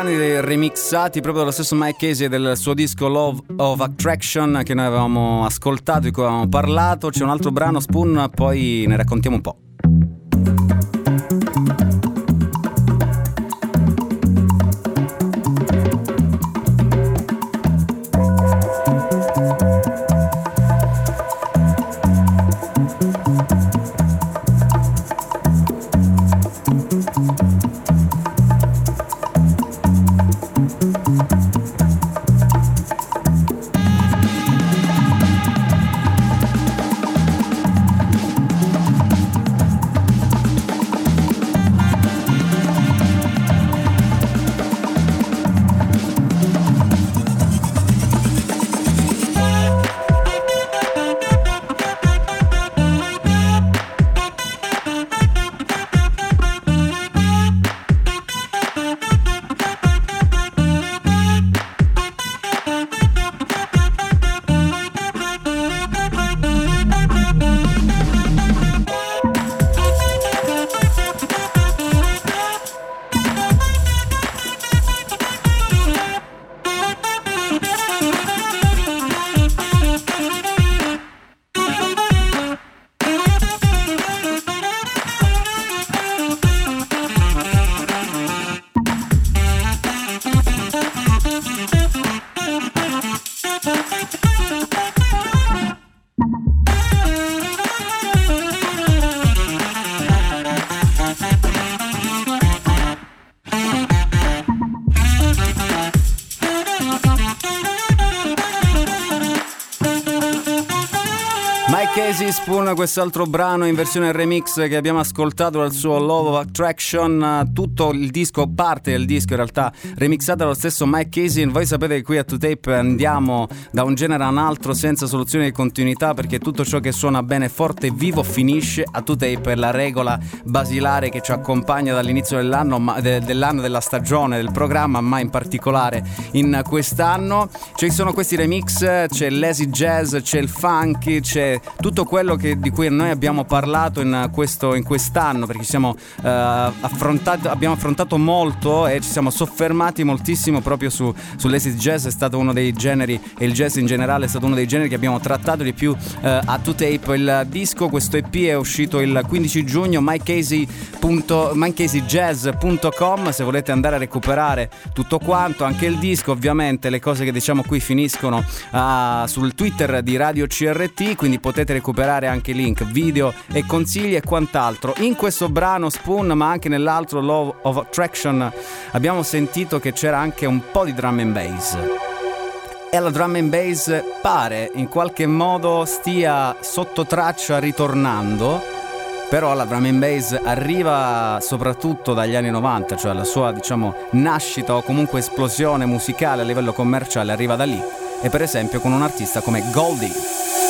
Brani remixati proprio dallo stesso Mike Casey del suo disco Love of Attraction che noi avevamo ascoltato, di cui avevamo parlato. C'è un altro brano, Spoon, poi ne raccontiamo un po'. Spoon, quest'altro brano in versione remix che abbiamo ascoltato dal suo Love of Attraction. Tutto il disco, parte del disco in realtà, remixata dallo stesso Mike Casey. Voi sapete che qui a 2Tape andiamo da un genere a un altro senza soluzione di continuità perché tutto ciò che suona bene, forte e vivo finisce a 2Tape. È la regola basilare che ci accompagna dall'inizio dell'anno, ma- de- dell'anno, della stagione, del programma, ma in particolare in quest'anno. Ci sono questi remix, c'è l'easy jazz, c'è il funky, c'è tutto quello che- di cui noi abbiamo parlato in, questo, in quest'anno perché siamo, eh, affrontati, abbiamo affrontato molto e ci siamo soffermati moltissimo proprio su, sull'acid jazz, è stato uno dei generi e il jazz in generale è stato uno dei generi che abbiamo trattato di più eh, a 2Tape. Il disco, questo EP è uscito il 15 giugno, mykcaseyjazz.com se volete andare a recuperare tutto quanto, anche il disco. Ovviamente, le cose che diciamo qui finiscono ah, sul Twitter di Radio CRT, quindi potete recuperare anche link, video e consigli e quant'altro. In questo brano Spoon, ma anche nell'altro Love of Attraction, abbiamo sentito che c'era anche un po' di drum and bass. E la drum and bass pare in qualche modo stia sotto traccia ritornando. Però la drum and bass arriva soprattutto dagli anni 90, cioè la sua diciamo nascita o comunque esplosione musicale a livello commerciale arriva da lì. E per esempio con un artista come Goldie.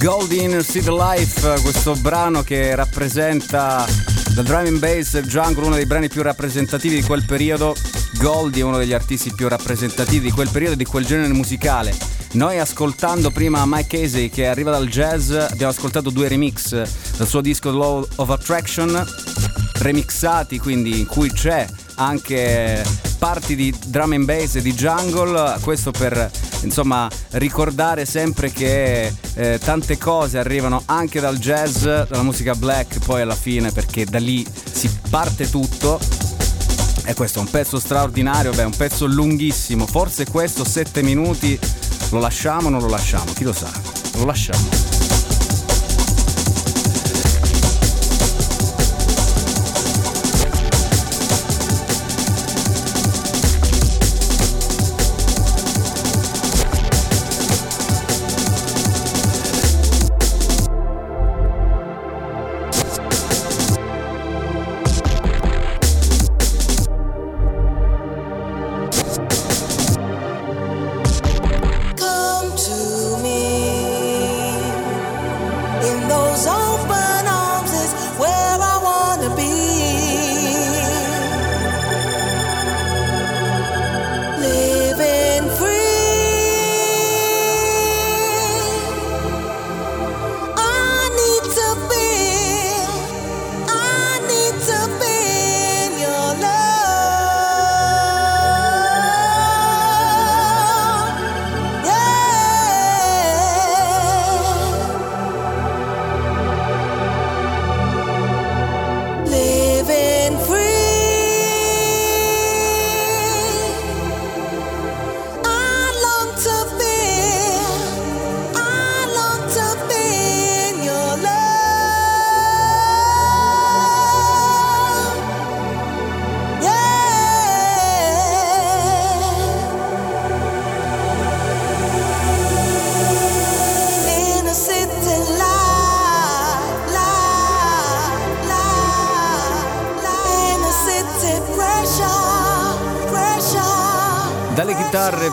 Gold Inner City Life, questo brano che rappresenta la drum and bass jungle, uno dei brani più rappresentativi di quel periodo. Goldie è uno degli artisti più rappresentativi di quel periodo e di quel genere musicale. Noi ascoltando prima Mike Casey che arriva dal jazz, abbiamo ascoltato due remix del suo disco Law of Attraction, remixati quindi in cui c'è anche parti di drum and bass e di jungle, questo per insomma ricordare sempre che eh, tante cose arrivano anche dal jazz, dalla musica black poi alla fine perché da lì si parte tutto. E questo è un pezzo straordinario, beh, un pezzo lunghissimo, forse questo 7 minuti lo lasciamo o non lo lasciamo, chi lo sa? Lo lasciamo.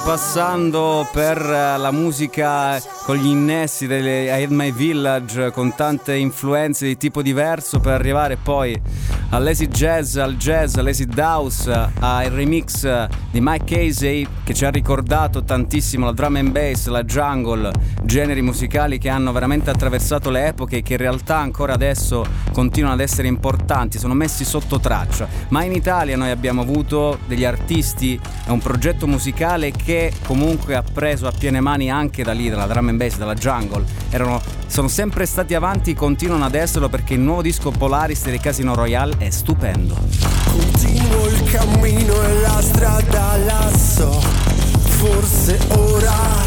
Passando per eh, la musica con gli innessi delle I Had My Village con tante influenze di tipo diverso per arrivare poi all'acid jazz, al jazz, all'acid house, al remix di Mike Casey che ci ha ricordato tantissimo la drum and bass, la jungle, generi musicali che hanno veramente attraversato le epoche e che in realtà ancora adesso continuano ad essere importanti, sono messi sotto traccia. Ma in Italia noi abbiamo avuto degli artisti, è un progetto musicale che comunque ha preso a piene mani anche da lì, dalla drum and bass, dalla jungle. Erano, sono sempre stati avanti, continuano ad esserlo perché il nuovo disco Polaris dei Casino Royale è stupendo. Continuo il cammino e la strada la so, forse ora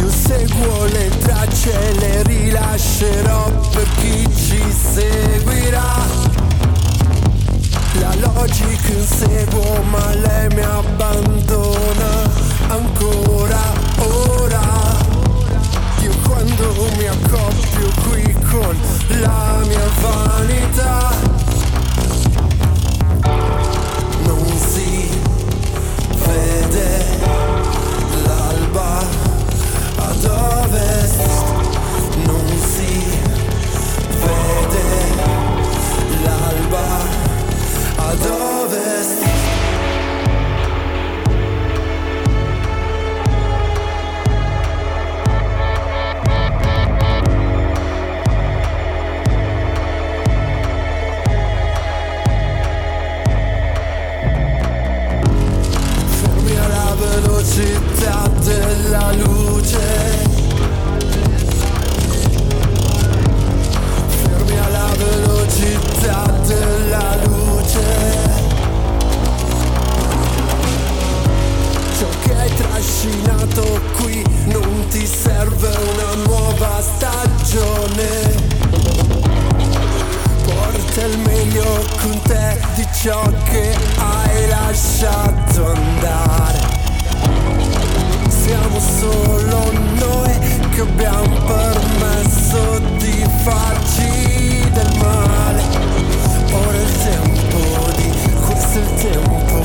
io seguo le tracce, le rilascerò per chi ci seguirà. La logica inseguo ma lei mi abbandona ancora ora. Quando mi accoppio qui con la mia vanità. Non si vede trascinato qui non ti serve una nuova stagione. Porta il meglio con te di ciò che hai lasciato andare. Siamo solo noi che abbiamo permesso di farci del male. Ora è il tempo di, questo è il tempo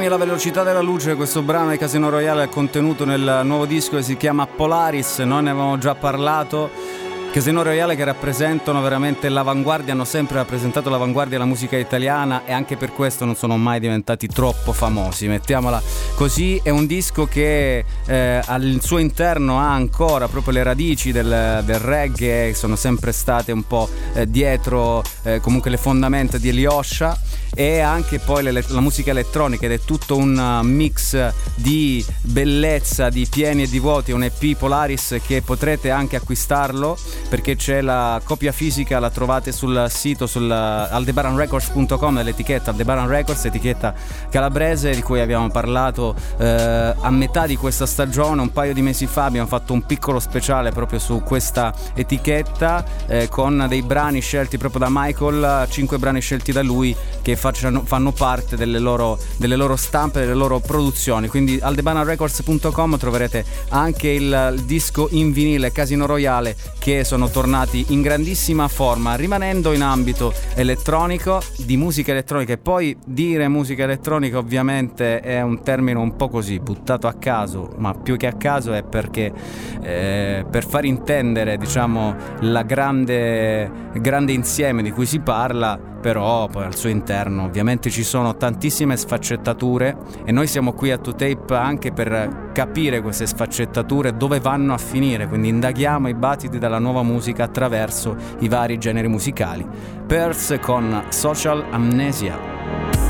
Fermi alla velocità della luce, questo brano di Casino Royale è contenuto nel nuovo disco che si chiama Polaris, noi ne avevamo già parlato. Casino Royale che rappresentano veramente l'avanguardia, hanno sempre rappresentato l'avanguardia della musica italiana e anche per questo non sono mai diventati troppo famosi, mettiamola così. È un disco che eh, al suo interno ha ancora proprio le radici del, del reggae, sono sempre state un po' eh, dietro eh, comunque le fondamenta di Eliosha e anche poi la musica elettronica ed è tutto un uh, mix di bellezza, di pieni e di vuoti, un EP Polaris che potrete anche acquistarlo perché c'è la copia fisica, la trovate sul sito sul aldebaranrecords.com nell'etichetta Aldebaran Records, etichetta calabrese di cui abbiamo parlato eh, a metà di questa stagione, un paio di mesi fa abbiamo fatto un piccolo speciale proprio su questa etichetta eh, con dei brani scelti proprio da Michael, cinque brani scelti da lui che facciano- fanno parte delle loro, delle loro stampe, delle loro produzioni. Quindi aldebananrecords.com troverete anche il, il disco in vinile Casino Royale che sono tornati in grandissima forma, rimanendo in ambito elettronico, di musica elettronica. E poi dire musica elettronica ovviamente è un termine un po' così, buttato a caso, ma più che a caso è perché eh, per far intendere diciamo la grande, grande insieme di cui si parla però poi al suo interno ovviamente ci sono tantissime sfaccettature e noi siamo qui a 2Tape anche per capire queste sfaccettature dove vanno a finire, quindi indaghiamo i battiti della nuova musica attraverso i vari generi musicali. Perse con Social Amnesia.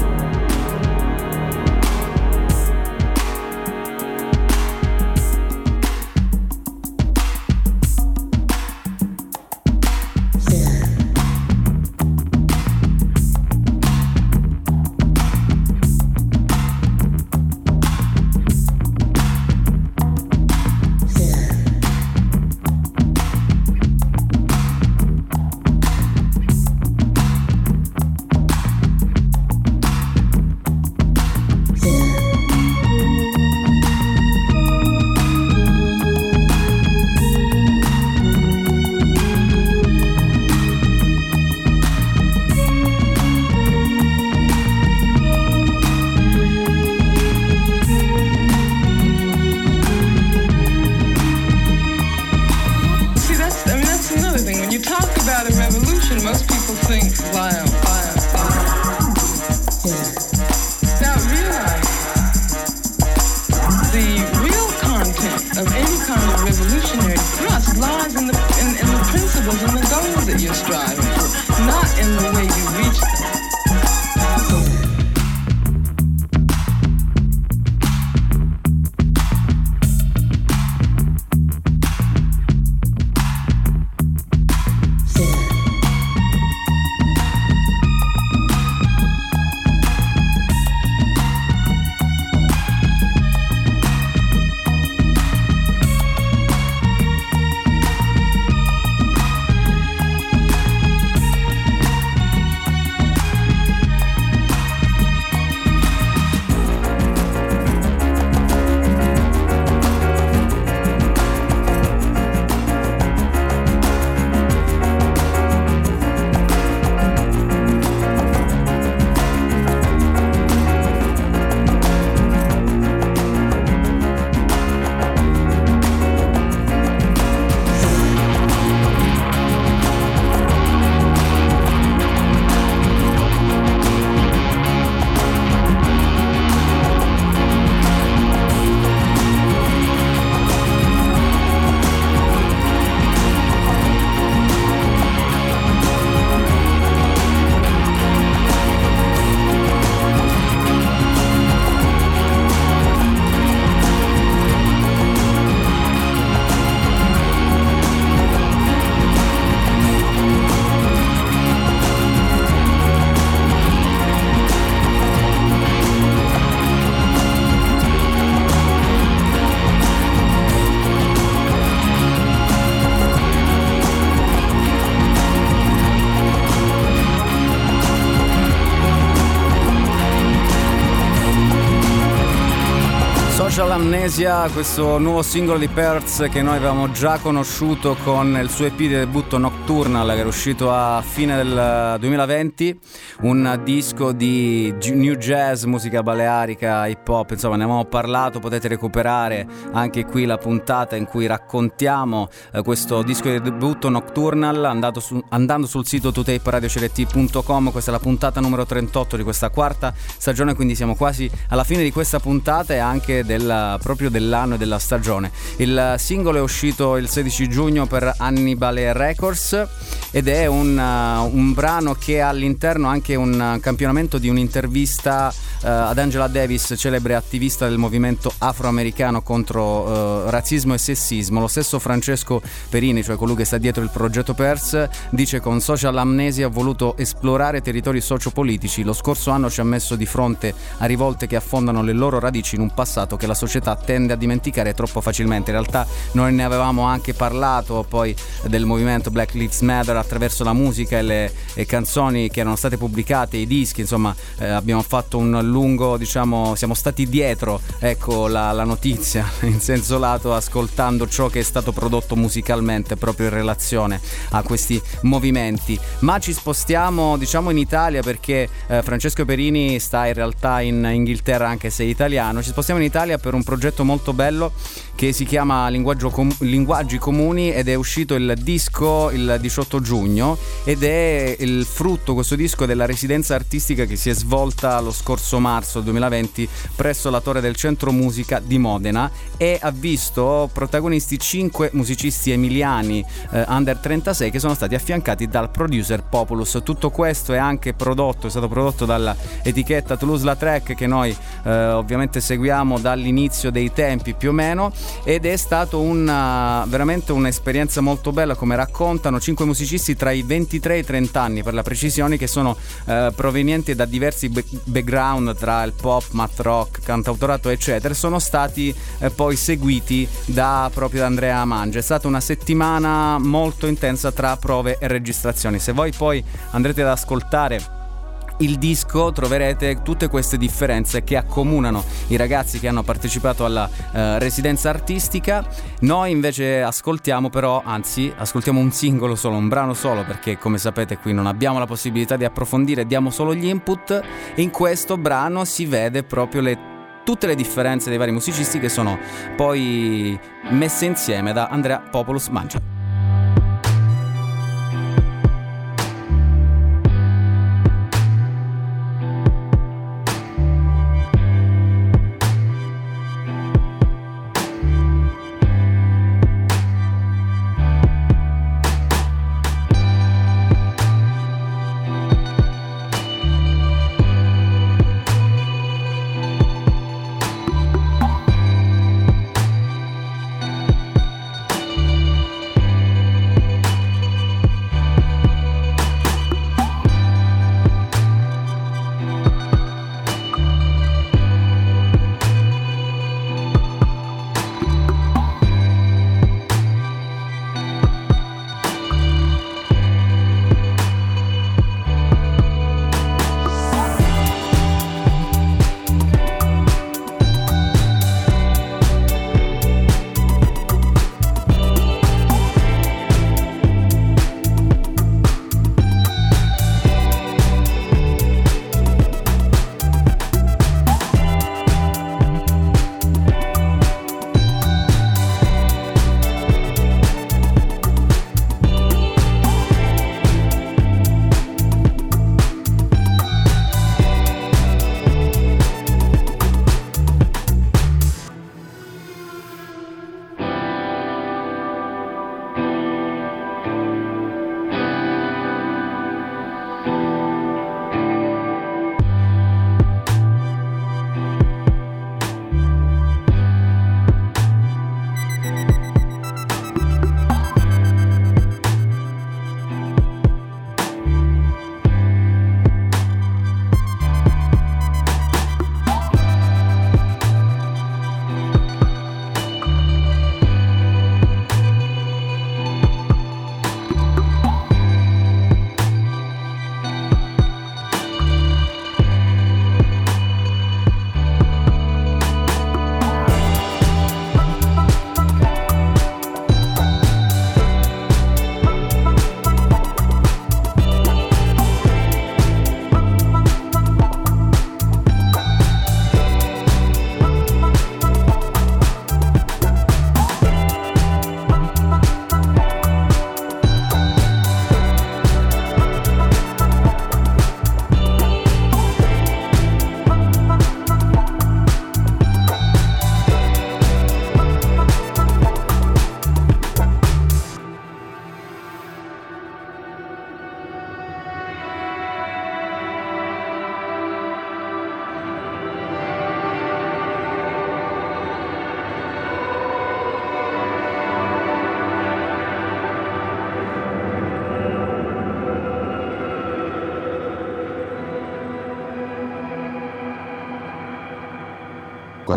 Amnesia, questo nuovo singolo di Perth che noi avevamo già conosciuto con il suo EP di debutto Nocturnal che era uscito a fine del 2020, un disco di new jazz, musica balearica, hip hop, insomma ne avevamo parlato, potete recuperare anche qui la puntata in cui raccontiamo eh, questo disco di debutto Nocturnal su- andando sul sito tuteiparadiocrt.com, questa è la puntata numero 38 di questa quarta stagione, quindi siamo quasi alla fine di questa puntata e anche del- proprio dell'anno e della stagione. Il singolo è uscito il 16 giugno per Annibale Records ed è un, uh, un brano che ha all'interno anche un uh, campionamento di un'intervista ad Angela Davis, celebre attivista del movimento afroamericano contro uh, razzismo e sessismo. Lo stesso Francesco Perini, cioè colui che sta dietro il progetto PERS, dice con Social Amnesia ha voluto esplorare territori sociopolitici. Lo scorso anno ci ha messo di fronte a rivolte che affondano le loro radici in un passato che la società tende a dimenticare troppo facilmente. In realtà noi ne avevamo anche parlato poi del movimento Black Lives Matter attraverso la musica e le e canzoni che erano state pubblicate, i dischi, insomma eh, abbiamo fatto un lungo, diciamo, siamo stati dietro ecco, la, la notizia in senso lato ascoltando ciò che è stato prodotto musicalmente proprio in relazione a questi movimenti. Ma ci spostiamo diciamo in Italia perché eh, Francesco Perini sta in realtà in Inghilterra anche se è italiano. Ci spostiamo in Italia per un progetto molto bello che si chiama Com- Linguaggi Comuni ed è uscito il disco il 18 giugno ed è il frutto questo disco della residenza artistica che si è svolta lo scorso marzo 2020 presso la Torre del Centro Musica di Modena e ha visto protagonisti 5 musicisti emiliani eh, under 36 che sono stati affiancati dal producer Populus. Tutto questo è anche prodotto, è stato prodotto dall'etichetta Toulouse La Trek che noi eh, ovviamente seguiamo dall'inizio dei tempi più o meno ed è stato una, veramente un'esperienza molto bella come raccontano 5 musicisti tra i 23 e i 30 anni per la precisione che sono eh, provenienti da diversi be- background tra il pop, mat rock, cantautorato eccetera sono stati eh, poi seguiti da proprio Andrea Mangia è stata una settimana molto intensa tra prove e registrazioni. Se voi poi andrete ad ascoltare il disco troverete tutte queste differenze che accomunano i ragazzi che hanno partecipato alla eh, residenza artistica. Noi invece ascoltiamo però, anzi, ascoltiamo un singolo solo, un brano solo, perché come sapete qui non abbiamo la possibilità di approfondire, diamo solo gli input in questo brano si vede proprio le tutte le differenze dei vari musicisti che sono poi messe insieme da Andrea Popolus Mangia.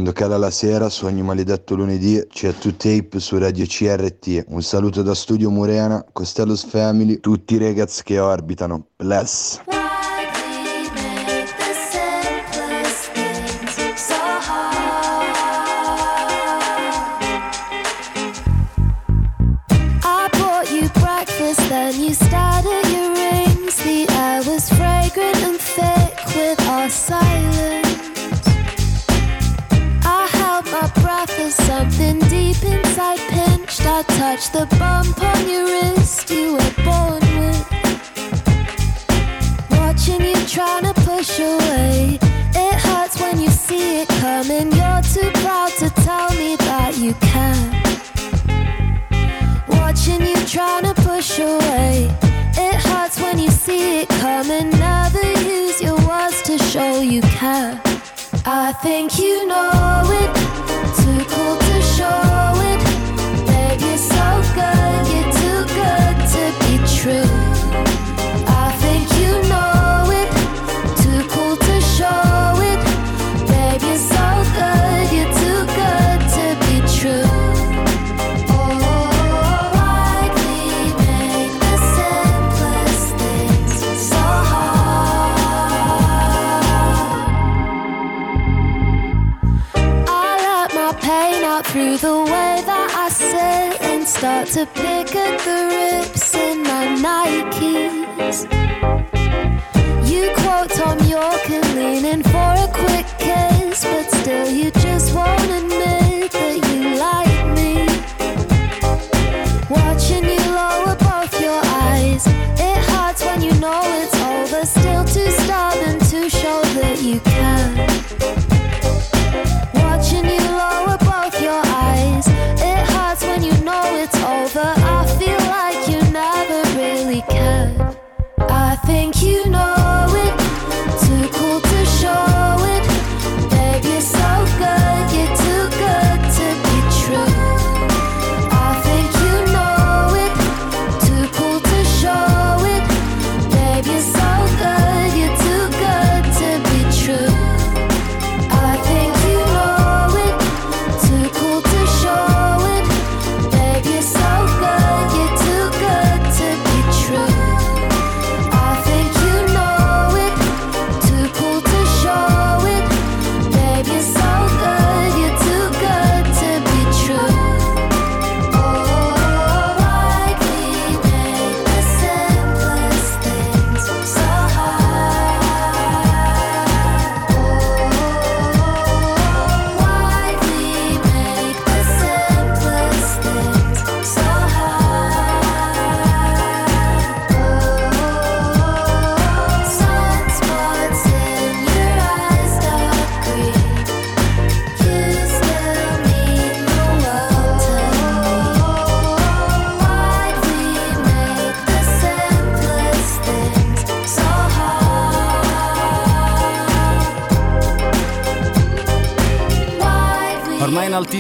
Quando cala la sera, su ogni maledetto lunedì, c'è tu tape su Radio CRT. Un saluto da Studio Murena, Costello's Family, tutti i ragazzi che orbitano. Bless. Touched the bump on your wrist you were born with. Watching you trying to push away. It hurts when you see it coming. You're too proud to tell me that you can. Watching you trying to push away. It hurts when you see it coming. Never use your words to show you care. I think to pick at the rips in my Nikes. You quote Tom York and lean in for a quick kiss, but still you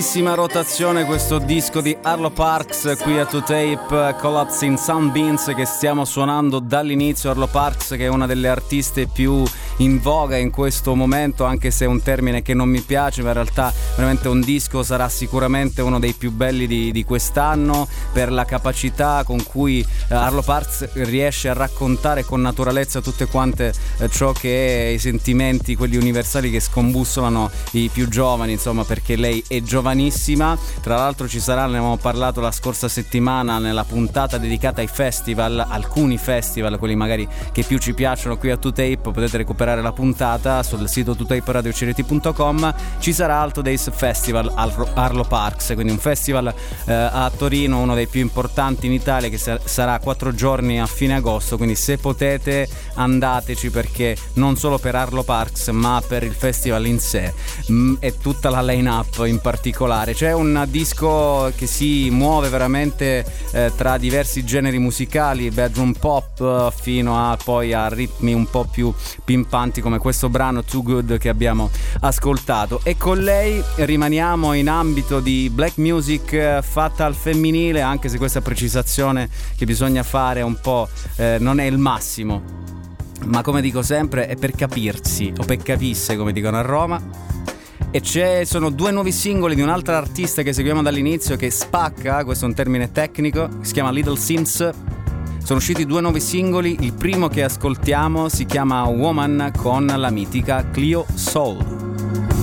Altissima rotazione questo disco di Arlo Parks qui a 2Tape Collapse in Sunbeams che stiamo suonando dall'inizio. Arlo Parks che è una delle artiste più in voga in questo momento, anche se è un termine che non mi piace, ma in realtà veramente un disco sarà sicuramente uno dei più belli di, di quest'anno per la capacità con cui eh, Arlo Parks riesce a raccontare con naturalezza tutte quante eh, ciò che è i sentimenti, quelli universali che scombussolano i più giovani, insomma, perché lei è giovanissima. Tra l'altro ci sarà, ne avevamo parlato la scorsa settimana nella puntata dedicata ai festival, alcuni festival, quelli magari che più ci piacciono qui a 2Tape, potete recuperare la puntata sul sito 2taperadiocereti.com. Ci sarà Alto Days Festival al Arlo Parks, quindi un festival eh, a Torino, uno dei più importanti in Italia che sa- sarà quattro giorni a fine agosto, quindi se potete andateci perché non solo per Arlo Parks ma per il festival in sé mm, e tutta la line-up in particolare. C'è un disco che si muove veramente eh, tra diversi generi musicali, bedroom pop eh, fino a poi a ritmi un po' più pimpanti come questo brano Too Good che abbiamo ascoltato. E con lei rimaniamo in ambito di black music eh, fatta al femminile, anche se questa precisazione che bisogna fare un po' eh, non è il massimo. Ma come dico sempre, è per capirsi o per capisse, come dicono a Roma. E sono due nuovi singoli di un'altra artista che seguiamo dall'inizio che spacca, questo è un termine tecnico, si chiama Little Sims. Sono usciti due nuovi singoli, il primo che ascoltiamo si chiama Woman con la mitica Clio Soul.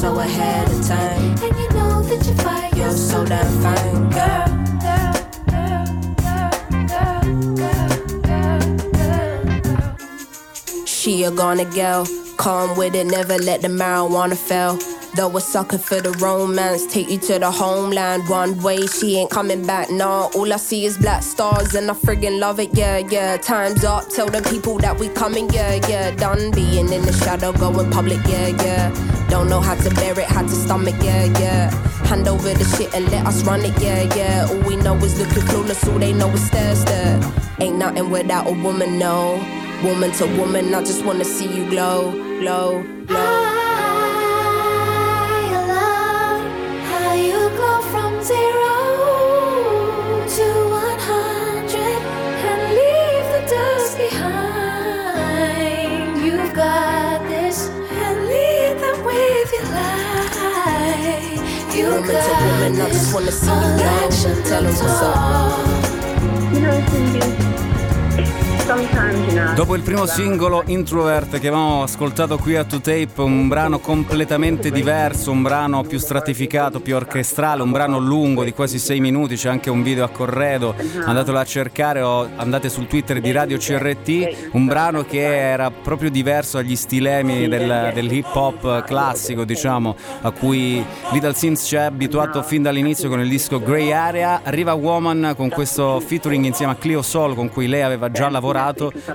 So ahead of time. and you know that you fight. You're so damn fine, girl. She a gonna girl, calm with it, never let the marijuana fail. Though a sucker for the romance, take you to the homeland. One way, she ain't coming back, nah. All I see is black stars, and I friggin' love it, yeah, yeah. Time's up, tell the people that we coming, yeah, yeah. Done being in the shadow, going public, yeah, yeah. Don't know how to bear it, how to stomach, yeah, yeah. Hand over the shit and let us run it, yeah, yeah. All we know is looking clueless, all they know is stare, stare. Ain't nothing without a woman, no. Woman to woman, I just wanna see you glow, glow, glow. Woman to got woman, I just wanna see you all action, glow. Tell 'em what's up. You know, Cindy, sometimes, you know. Dopo il primo singolo Introvert che avevamo ascoltato qui a 2Tape, un brano completamente diverso, un brano più stratificato, più orchestrale, un brano lungo di quasi 6 minuti, c'è anche un video a corredo, andatelo a cercare o andate sul Twitter di Radio CRT, un brano che era proprio diverso agli stilemi del, del hip hop classico, diciamo, a cui Little Sims ci ha abituato fin dall'inizio con il disco Grey Area, arriva Woman con questo featuring insieme a Clio Sol con cui lei aveva già lavorato,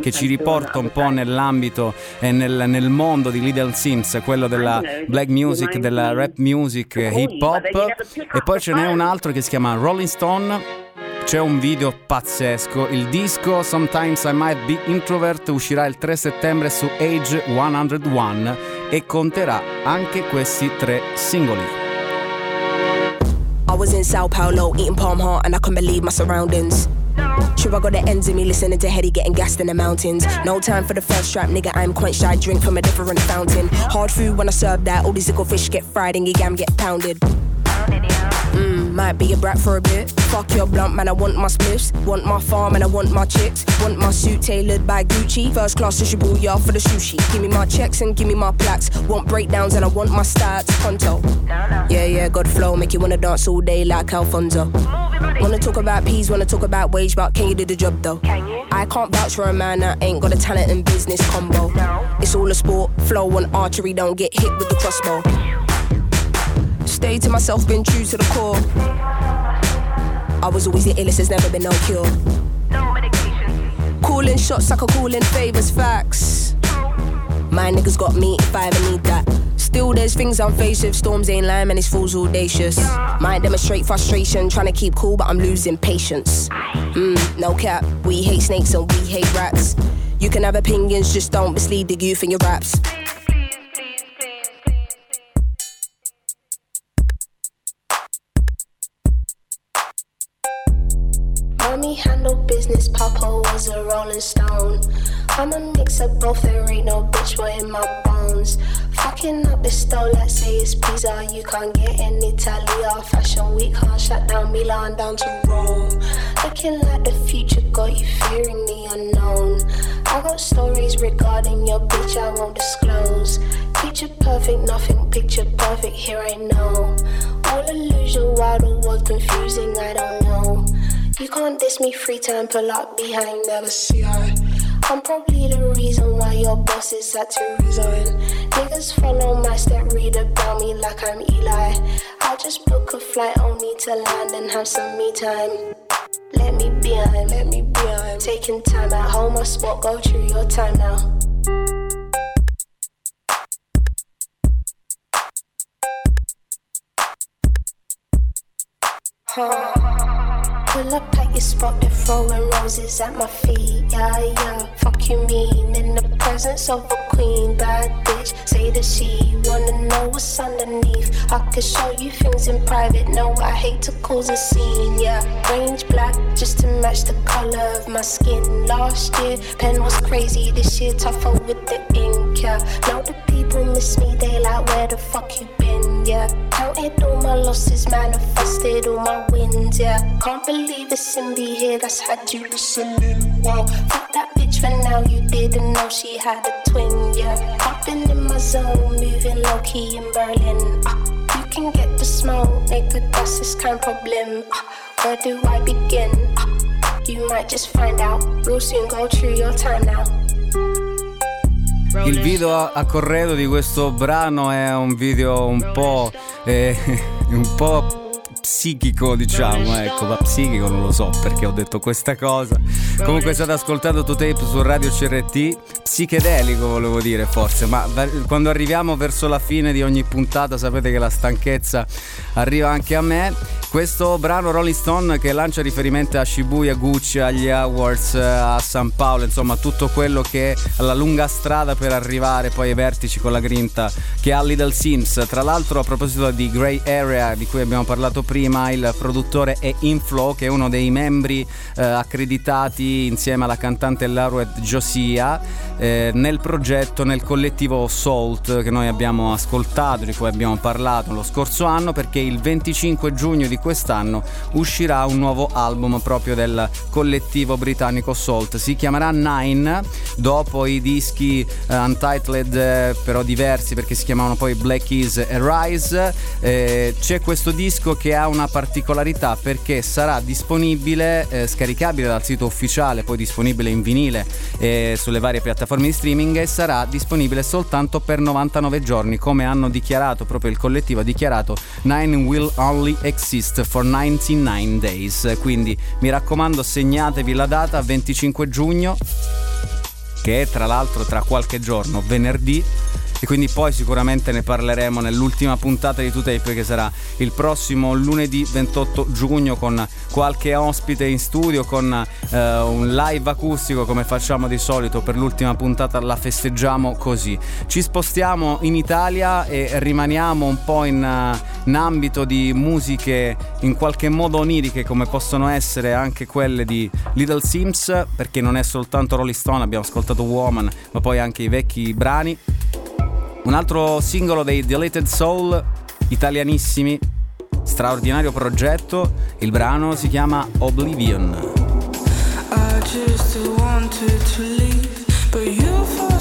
che ci riporta un po' nell'ambito e nel, nel mondo di Little Sims, quello della black music, della rap music, hip hop. E poi ce n'è un altro che si chiama Rolling Stone. C'è un video pazzesco, il disco Sometimes I Might Be Introvert uscirà il 3 settembre su Age 101 e conterà anche questi tre singoli. I was in Sao Paulo eating palm heart and I couldn't believe my surroundings. Sure, I got the ends of me listening to Hetty getting gassed in the mountains. No time for the first strap, nigga. I'm quite shy. Drink from a different fountain. Hard food when I serve that. All these little fish get fried and your gam get pounded. Mm, Might be a brat for a bit. Fuck your blunt, man. I want my spliffs. Want my farm and I want my chicks. Want my suit tailored by Gucci. First class to Shibuya for the sushi. Give me my checks and give me my plaques. Want breakdowns and I want my stats. Pronto. Yeah, yeah, good flow. Make you wanna dance all day like Alfonso. Wanna talk about peas, wanna talk about wage, but can you do the job though? Can you? I can't vouch for a man that ain't got a talent and business combo. No. It's all a sport, flow and archery, don't get hit with the crossbow. Stay to myself, been true to the core. I was always the illest, there's never been no cure. Calling shots like a calling favors, facts. My niggas got me if I ever need that. Still, there's things I'm faced with. Storms ain't lying, and it's fools audacious. Might demonstrate frustration, trying to keep cool, but I'm losing patience. Mm, no cap, we hate snakes and we hate rats. You can have opinions, just don't mislead the youth in your raps. Mommy handled business, Papa was a rolling stone. I'm a mix of both, there ain't no bitch boy in my bones. Fucking up the stove, let's say it's pizza, ah, you can't get in Italia. Fashion week, can't shut down Milan down to Rome. Looking like the future, got you fearing the unknown. I got stories regarding your bitch, I won't disclose. Picture perfect, nothing picture perfect, here I know. All illusion, while the world's confusing, I don't know. You can't diss me free time, pull up behind, never see I. I'm probably the reason why your boss is had to resign. Niggas follow my step, read about me like I'm Eli. I'll just book a flight only to land and have some me time. Let me be on, let me be on. Taking time at home, I spot, go through your time now. Huh. Pull up at your spot, they're throwing roses at my feet. Yeah, yeah. Fuck you mean in the presence of a queen, bad bitch. Say that she wanna know what's underneath. I could show you things in private. No, I hate to cause a scene. Yeah, range black just to match the color of my skin. Last year, pen was crazy. This year, tougher with the ink. Yeah, now the people miss me. They like, where the fuck you been? Yeah, counted all my losses, manifested all my wins. Yeah, can't believe it's in me here that's had you listening. Wow, fuck that bitch for now. You didn't know she had a twin. Yeah, been in my zone, moving low key in Berlin. Ah, you can get the smoke, nigga. That's this kind of problem. Ah, where do I begin? Ah, you might just find out. Real soon, go through your time now. Il video a- corredo di questo brano è un video un po', eh, un po' psichico, diciamo, ecco, ma psichico non lo so perché ho detto questa cosa. Comunque state ascoltando To Tape su Radio CRT, psichedelico volevo dire forse, ma quando arriviamo verso la fine di ogni puntata sapete che la stanchezza arriva anche a me. Questo brano Rolling Stone che lancia riferimento a Shibuya, Gucci, agli Awards, a San Paolo, insomma tutto quello che è la lunga strada per arrivare poi ai vertici con la grinta che ha Little Sims. Tra l'altro a proposito di Grey Area di cui abbiamo parlato prima, il produttore è Inflow che è uno dei membri eh, accreditati insieme alla cantante Laruet Josia eh, nel progetto, nel collettivo Salt che noi abbiamo ascoltato, di cui abbiamo parlato lo scorso anno perché il 25 giugno di quest'anno uscirà un nuovo album proprio del collettivo britannico Salt. Si chiamerà Nine, dopo i dischi eh, Untitled eh, però diversi perché si chiamavano poi Black Keys e Rise. Eh, c'è questo disco che ha una particolarità perché sarà disponibile, eh, scaricabile dal sito ufficiale, poi disponibile in vinile eh, sulle varie piattaforme di streaming e sarà disponibile soltanto per 99 giorni, come hanno dichiarato proprio il collettivo ha dichiarato Nine will only exist for 99 days. Quindi mi raccomando, segnatevi la data 25 giugno che è tra l'altro tra qualche giorno, venerdì. E quindi poi sicuramente ne parleremo nell'ultima puntata di 2Tape che sarà il prossimo lunedì 28 giugno con qualche ospite in studio, con eh, un live acustico come facciamo di solito per l'ultima puntata la festeggiamo così. Ci spostiamo in Italia e rimaniamo un po' in, eh, in ambito di musiche in qualche modo oniriche come possono essere anche quelle di Little Sims perché non è soltanto Rolling Stone, abbiamo ascoltato Woman ma poi anche i vecchi brani. Un altro singolo dei Deleted Soul, italianissimi, straordinario progetto. Il brano si chiama Oblivion. I just wanted to leave, but you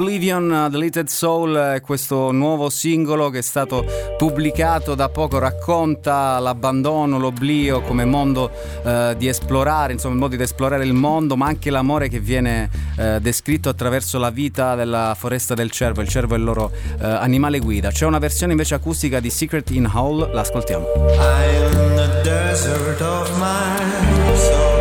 Oblivion uh, Deleted Soul è questo nuovo singolo che è stato pubblicato da poco, racconta l'abbandono, l'oblio come modo eh, di esplorare, insomma il modo di esplorare il mondo, ma anche l'amore che viene eh, descritto attraverso la vita della foresta del cervo, il cervo è il loro eh, animale guida. C'è una versione invece acustica di Secret in Hall, l'ascoltiamo. I'm the desert of my soul.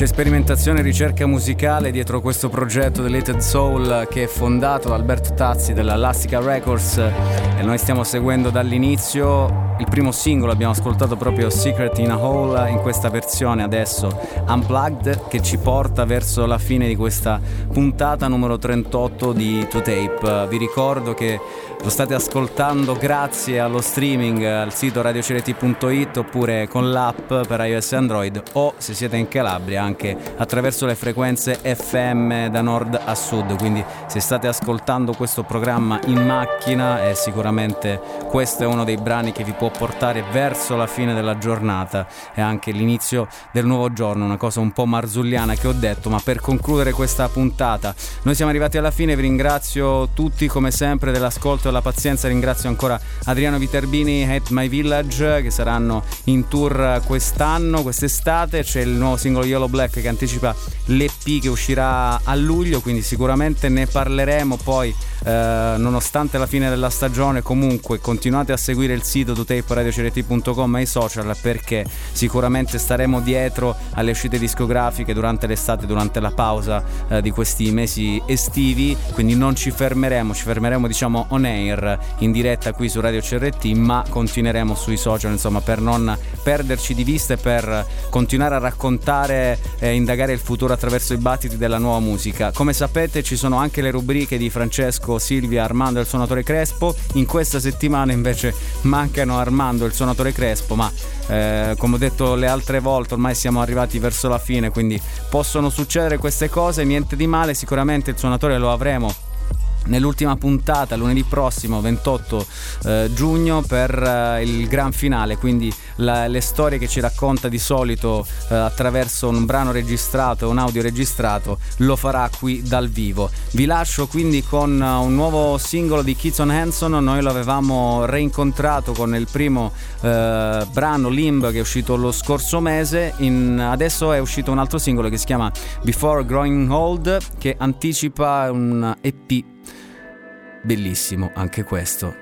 C'è sperimentazione e ricerca musicale dietro questo progetto Deleted Soul che è fondato da Alberto Tazzi della Elastica Records e noi stiamo seguendo dall'inizio. Il primo singolo abbiamo ascoltato proprio Secret in a Hole in questa versione adesso unplugged che ci porta verso la fine di questa puntata numero 38 di 2Tape. Vi ricordo che lo state ascoltando grazie allo streaming al sito radiocrt.it oppure con l'app per iOS e Android o se siete in Calabria anche attraverso le frequenze FM da nord a sud. Quindi se state ascoltando questo programma in macchina eh, sicuramente questo è uno dei brani che vi può portare verso la fine della giornata. E anche l'inizio del nuovo giorno, una cosa un po' marzulliana che ho detto, ma per concludere questa puntata noi siamo arrivati alla fine, vi ringrazio tutti come sempre dell'ascolto e della pazienza, ringrazio ancora Adriano Viterbini at My Village che saranno in tour quest'anno, quest'estate, c'è il nuovo singolo Yellow Black che anticipa l'EP che uscirà a luglio, quindi sicuramente ne parleremo. Poi eh, nonostante la fine della stagione comunque continuate a seguire il sito tutaperadio.com e i social perché sicuramente staremo dietro alle uscite discografiche durante l'estate, durante la pausa eh, di questi mesi estivi, quindi non ci fermeremo, ci fermeremo diciamo on air in diretta qui su Radio CRT, ma continueremo sui social insomma per non perderci di vista e per continuare a raccontare e indagare il futuro attraverso i battiti della nuova musica. Come sapete ci sono anche le rubriche di Francesco, Silvia, Armando e il suonatore Crespo, in questa settimana invece mancano Armando e il suonatore Crespo, ma eh, come ho detto le altre volte ormai siamo arrivati verso la fine, quindi possono succedere queste cose, niente di male, sicuramente il suonatore lo avremo nell'ultima puntata lunedì prossimo 28 eh, giugno per eh, il gran finale. Quindi la- le storie che ci racconta di solito eh, attraverso un brano registrato un audio registrato lo farà qui dal vivo. Vi lascio quindi con eh, un nuovo singolo di Kitson Hanson. Noi lo avevamo reincontrato con il primo eh, brano Limb che è uscito lo scorso mese. In- adesso è uscito un altro singolo che si chiama Before Growing Old che anticipa un EP Bellissimo anche questo.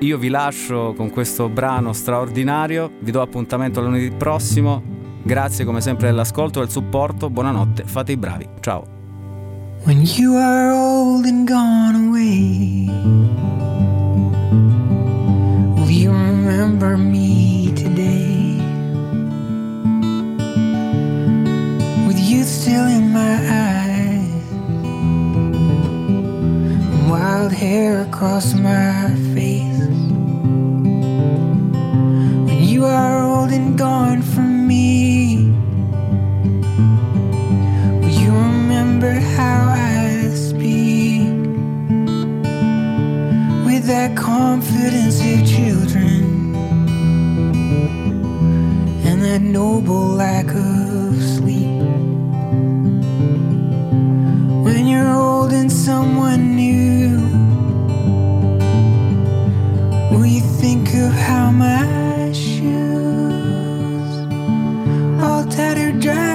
Io vi lascio con questo brano straordinario, vi do appuntamento lunedì prossimo. Grazie come sempre dell'ascolto e del supporto. Buonanotte, fate i bravi. Ciao. When you are old and gone away, will you remember me today? With youth still in my eyes, wild hair across my face. When you are old and gone from me, will you remember how I speak with that confidence of children and that noble lack of? you're holding someone new. Will you think of how my shoes all tattered dry?